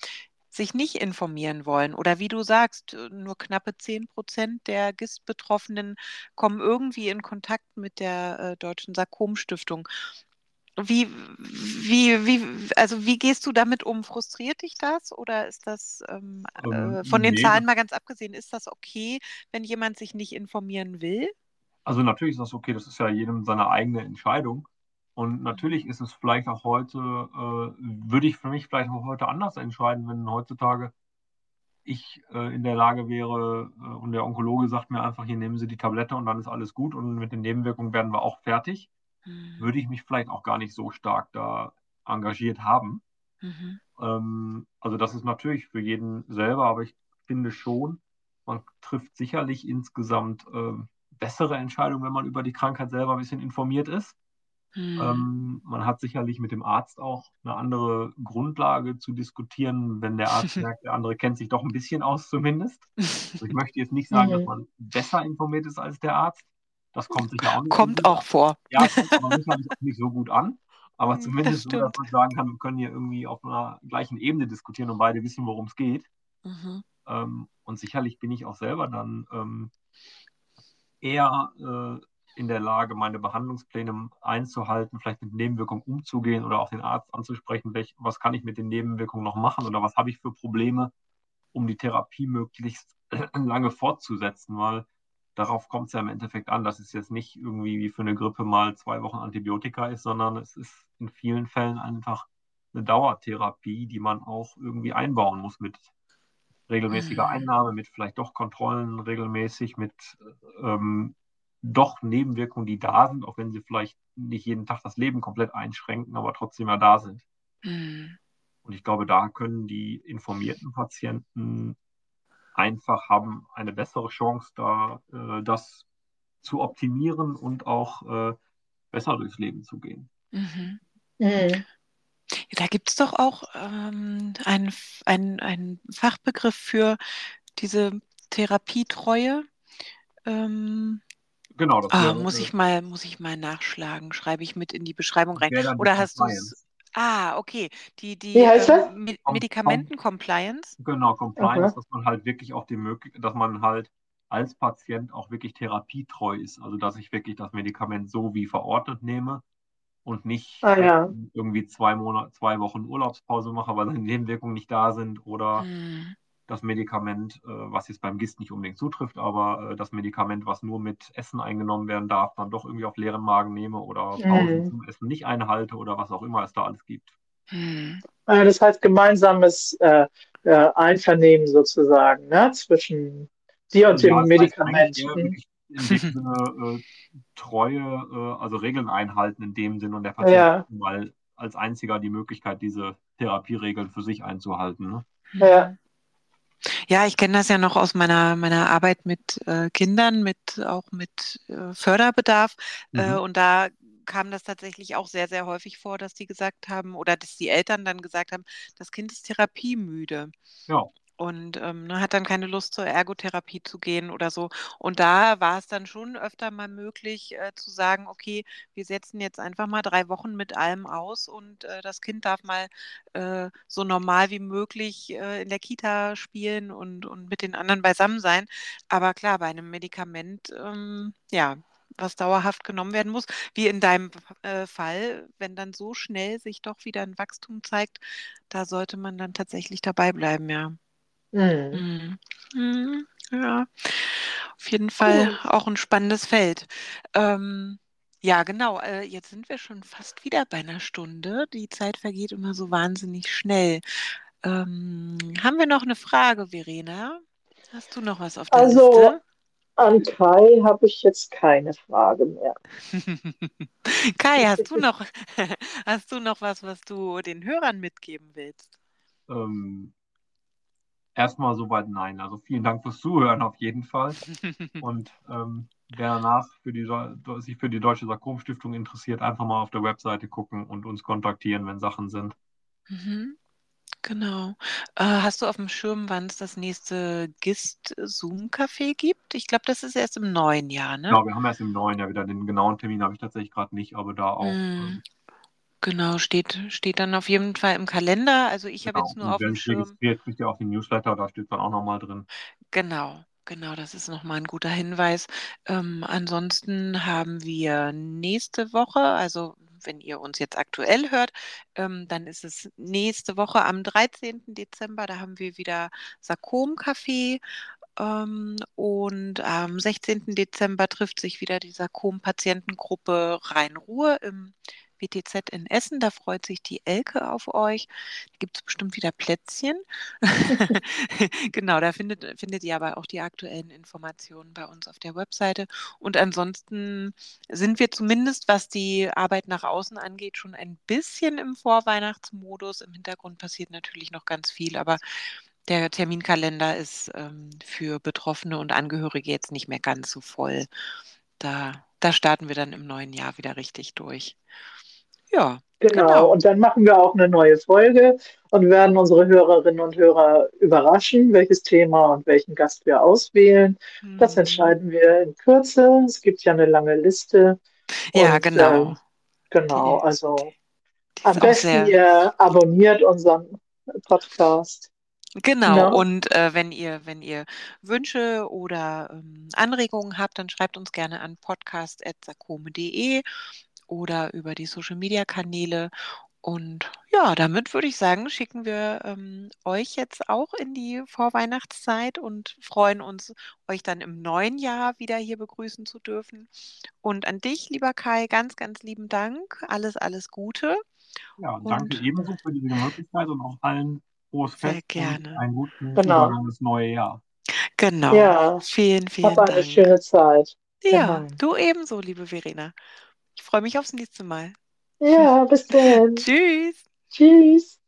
sich nicht informieren wollen. Oder wie du sagst, nur knappe 10 Prozent der GIST-Betroffenen kommen irgendwie in Kontakt mit der äh, Deutschen Sarkom-Stiftung. Wie, wie, wie, also wie gehst du damit um? Frustriert dich das oder ist das ähm, ähm äh, von den nee. Zahlen mal ganz abgesehen, ist das okay, wenn jemand sich nicht informieren will? Also natürlich ist das okay, das ist ja jedem seine eigene Entscheidung. Und natürlich ist es vielleicht auch heute, äh, würde ich für mich vielleicht auch heute anders entscheiden, wenn heutzutage ich äh, in der Lage wäre äh, und der Onkologe sagt mir einfach, hier nehmen Sie die Tablette und dann ist alles gut und mit den Nebenwirkungen werden wir auch fertig, mhm. würde ich mich vielleicht auch gar nicht so stark da engagiert haben. Mhm. Ähm, also das ist natürlich für jeden selber, aber ich finde schon, man trifft sicherlich insgesamt äh, bessere Entscheidungen, wenn man über die Krankheit selber ein bisschen informiert ist. Mhm. Ähm, man hat sicherlich mit dem Arzt auch eine andere Grundlage zu diskutieren, wenn der Arzt <laughs> merkt, der andere kennt sich doch ein bisschen aus zumindest. Also ich <laughs> möchte jetzt nicht sagen, dass man besser informiert ist als der Arzt. Das kommt sicher auch nicht. Kommt auch an. vor. Ja, kommt aber sicherlich auch nicht so gut an. Aber <laughs> zumindest so, dass man sagen kann, wir können hier irgendwie auf einer gleichen Ebene diskutieren und beide wissen, worum es geht. Mhm. Ähm, und sicherlich bin ich auch selber dann ähm, eher äh, in der Lage, meine Behandlungspläne einzuhalten, vielleicht mit Nebenwirkungen umzugehen oder auch den Arzt anzusprechen, welch, was kann ich mit den Nebenwirkungen noch machen oder was habe ich für Probleme, um die Therapie möglichst <clears throat> lange fortzusetzen, weil darauf kommt es ja im Endeffekt an, dass es jetzt nicht irgendwie wie für eine Grippe mal zwei Wochen Antibiotika ist, sondern es ist in vielen Fällen einfach eine Dauertherapie, die man auch irgendwie einbauen muss mit regelmäßiger mhm. Einnahme, mit vielleicht doch Kontrollen regelmäßig, mit ähm, doch Nebenwirkungen, die da sind, auch wenn sie vielleicht nicht jeden Tag das Leben komplett einschränken, aber trotzdem ja da sind. Mhm. Und ich glaube, da können die informierten Patienten einfach haben eine bessere Chance, da äh, das zu optimieren und auch äh, besser durchs Leben zu gehen. Mhm. Mhm. Da gibt es doch auch ähm, einen, einen, einen Fachbegriff für diese Therapietreue. Ähm, Genau, das ah, wäre, muss äh, ich mal, muss ich mal nachschlagen. Schreibe ich mit in die Beschreibung rein. Oder hast du es? Ah, okay. Die, die Wie heißt das? ähm, Me Com- Medikamenten-Compliance. Genau, Compliance, Aha. dass man halt wirklich auch die Möglichkeit, dass man halt als Patient auch wirklich therapietreu ist. Also dass ich wirklich das Medikament so wie verordnet nehme und nicht Ah ja. irgendwie zwei Monate, zwei Wochen Urlaubspause mache, weil seine Nebenwirkungen nicht da sind oder Hm. Das Medikament, äh, was jetzt beim GIST nicht unbedingt zutrifft, aber äh, das Medikament, was nur mit Essen eingenommen werden darf, dann doch irgendwie auf leeren Magen nehme oder Pausen Mhm. zum Essen nicht einhalte oder was auch immer es da alles gibt. Hm. Äh, Das heißt gemeinsames äh, äh, Einvernehmen sozusagen, ne? Zwischen dir und Ja, dem Medikament. Mhm. in dem Sinne äh, Treue, äh, also Regeln einhalten in dem Sinne und der Patient Ja, mal als einziger die Möglichkeit, diese Therapieregeln für sich einzuhalten. Ne? ja. Ja, ich kenne das ja noch aus meiner, meiner Arbeit mit äh, Kindern, mit auch mit äh, Förderbedarf. Äh, Mhm. und da kam das tatsächlich auch sehr, sehr häufig vor, dass die gesagt haben oder dass die Eltern dann gesagt haben, das Kind ist therapiemüde Ja, und ähm, ne, hat dann keine Lust zur Ergotherapie zu gehen oder so. Und da war es dann schon öfter mal möglich äh, zu sagen, okay, wir setzen jetzt einfach mal drei Wochen mit allem aus und äh, das Kind darf mal äh, so normal wie möglich äh, in der Kita spielen und, und mit den anderen beisammen sein. Aber klar, bei einem Medikament, ähm, ja, was dauerhaft genommen werden muss, wie in deinem äh, Fall, wenn dann so schnell sich doch wieder ein Wachstum zeigt, da sollte man dann tatsächlich dabei bleiben, ja. Mhm. Mhm. Mhm. Ja, auf jeden Fall Gut. auch ein spannendes Feld. Ähm, ja, genau. Äh, jetzt sind wir schon fast wieder bei einer Stunde. Die Zeit vergeht immer so wahnsinnig schnell. Ähm, haben wir noch eine Frage, Verena? Hast du noch was auf der Also Liste? an Kai habe ich jetzt keine Frage mehr. <laughs> Kai, hast du noch, <laughs> hast du noch was, was du den Hörern mitgeben willst? ähm, erstmal soweit nein. Also vielen Dank fürs Zuhören auf jeden Fall. <laughs> Und ähm, wer danach für die, sich für die Deutsche Sarkom-Stiftung interessiert, einfach mal auf der Webseite gucken und uns kontaktieren, wenn Sachen sind. Mhm. Genau. Äh, hast du auf dem Schirm, wann es das nächste GIST-Zoom-Café gibt? Ich glaube, das ist erst im neuen Jahr, ne? Genau, wir haben erst im neuen Jahr wieder den genauen Termin, habe ich tatsächlich gerade nicht, aber da auch. Mm, Ähm, Genau, steht, steht dann auf jeden Fall im Kalender. Also ich habe genau. jetzt nur Und auf dem Schirm. registriert, kriegt ja auch den Newsletter, da steht dann auch nochmal drin. Genau, genau, das ist nochmal ein guter Hinweis. Ähm, ansonsten haben wir nächste Woche, also wenn ihr uns jetzt aktuell hört, ähm, dann ist es nächste Woche am 13. Dezember, da haben wir wieder Sarkom-Café. Ähm, und am 16. Dezember trifft sich wieder die Sarkom-Patientengruppe Rhein-Ruhr im WTZ in Essen. Da freut sich die Elke auf euch. Da gibt es bestimmt wieder Plätzchen. <laughs> <laughs> genau, da findet, findet ihr aber auch die aktuellen Informationen bei uns auf der Webseite. Und ansonsten sind wir zumindest, was die Arbeit nach außen angeht, schon ein bisschen im Vorweihnachtsmodus. Im Hintergrund passiert natürlich noch ganz viel, aber der Terminkalender ist ähm, für Betroffene und Angehörige jetzt nicht mehr ganz so voll. Da, da starten wir dann im neuen Jahr wieder richtig durch. Ja, Genau. genau. Und dann machen wir auch eine neue Folge und werden unsere Hörerinnen und Hörer überraschen, welches Thema und welchen Gast wir auswählen. Das Hm. entscheiden wir in Kürze. Es gibt ja eine lange Liste. Ja, Und genau. ähm, genau, Die, also die, am besten ihr abonniert unseren Podcast. Genau, Ne? und äh, wenn ihr, wenn ihr Wünsche oder ähm, Anregungen habt, dann schreibt uns gerne an podcast.sakome.de oder über die Social Media Kanäle. Und ja, damit würde ich sagen, schicken wir ähm, euch jetzt auch in die Vorweihnachtszeit und freuen uns, euch dann im neuen Jahr wieder hier begrüßen zu dürfen. Und an dich, lieber Kai, ganz, ganz lieben Dank. Alles, alles Gute Ja, danke und ebenso für diese Möglichkeit und auch allen frohes sehr Fest und gerne. einen guten Genau. Übergang ins neue Jahr. Genau. Ja, Vielen, hab vielen eine Dank. schöne Zeit. Ja, Genau. du ebenso, liebe Verena. Ich freue mich aufs nächste Mal. Ja, bis dann. <laughs> Tschüss. Tschüss.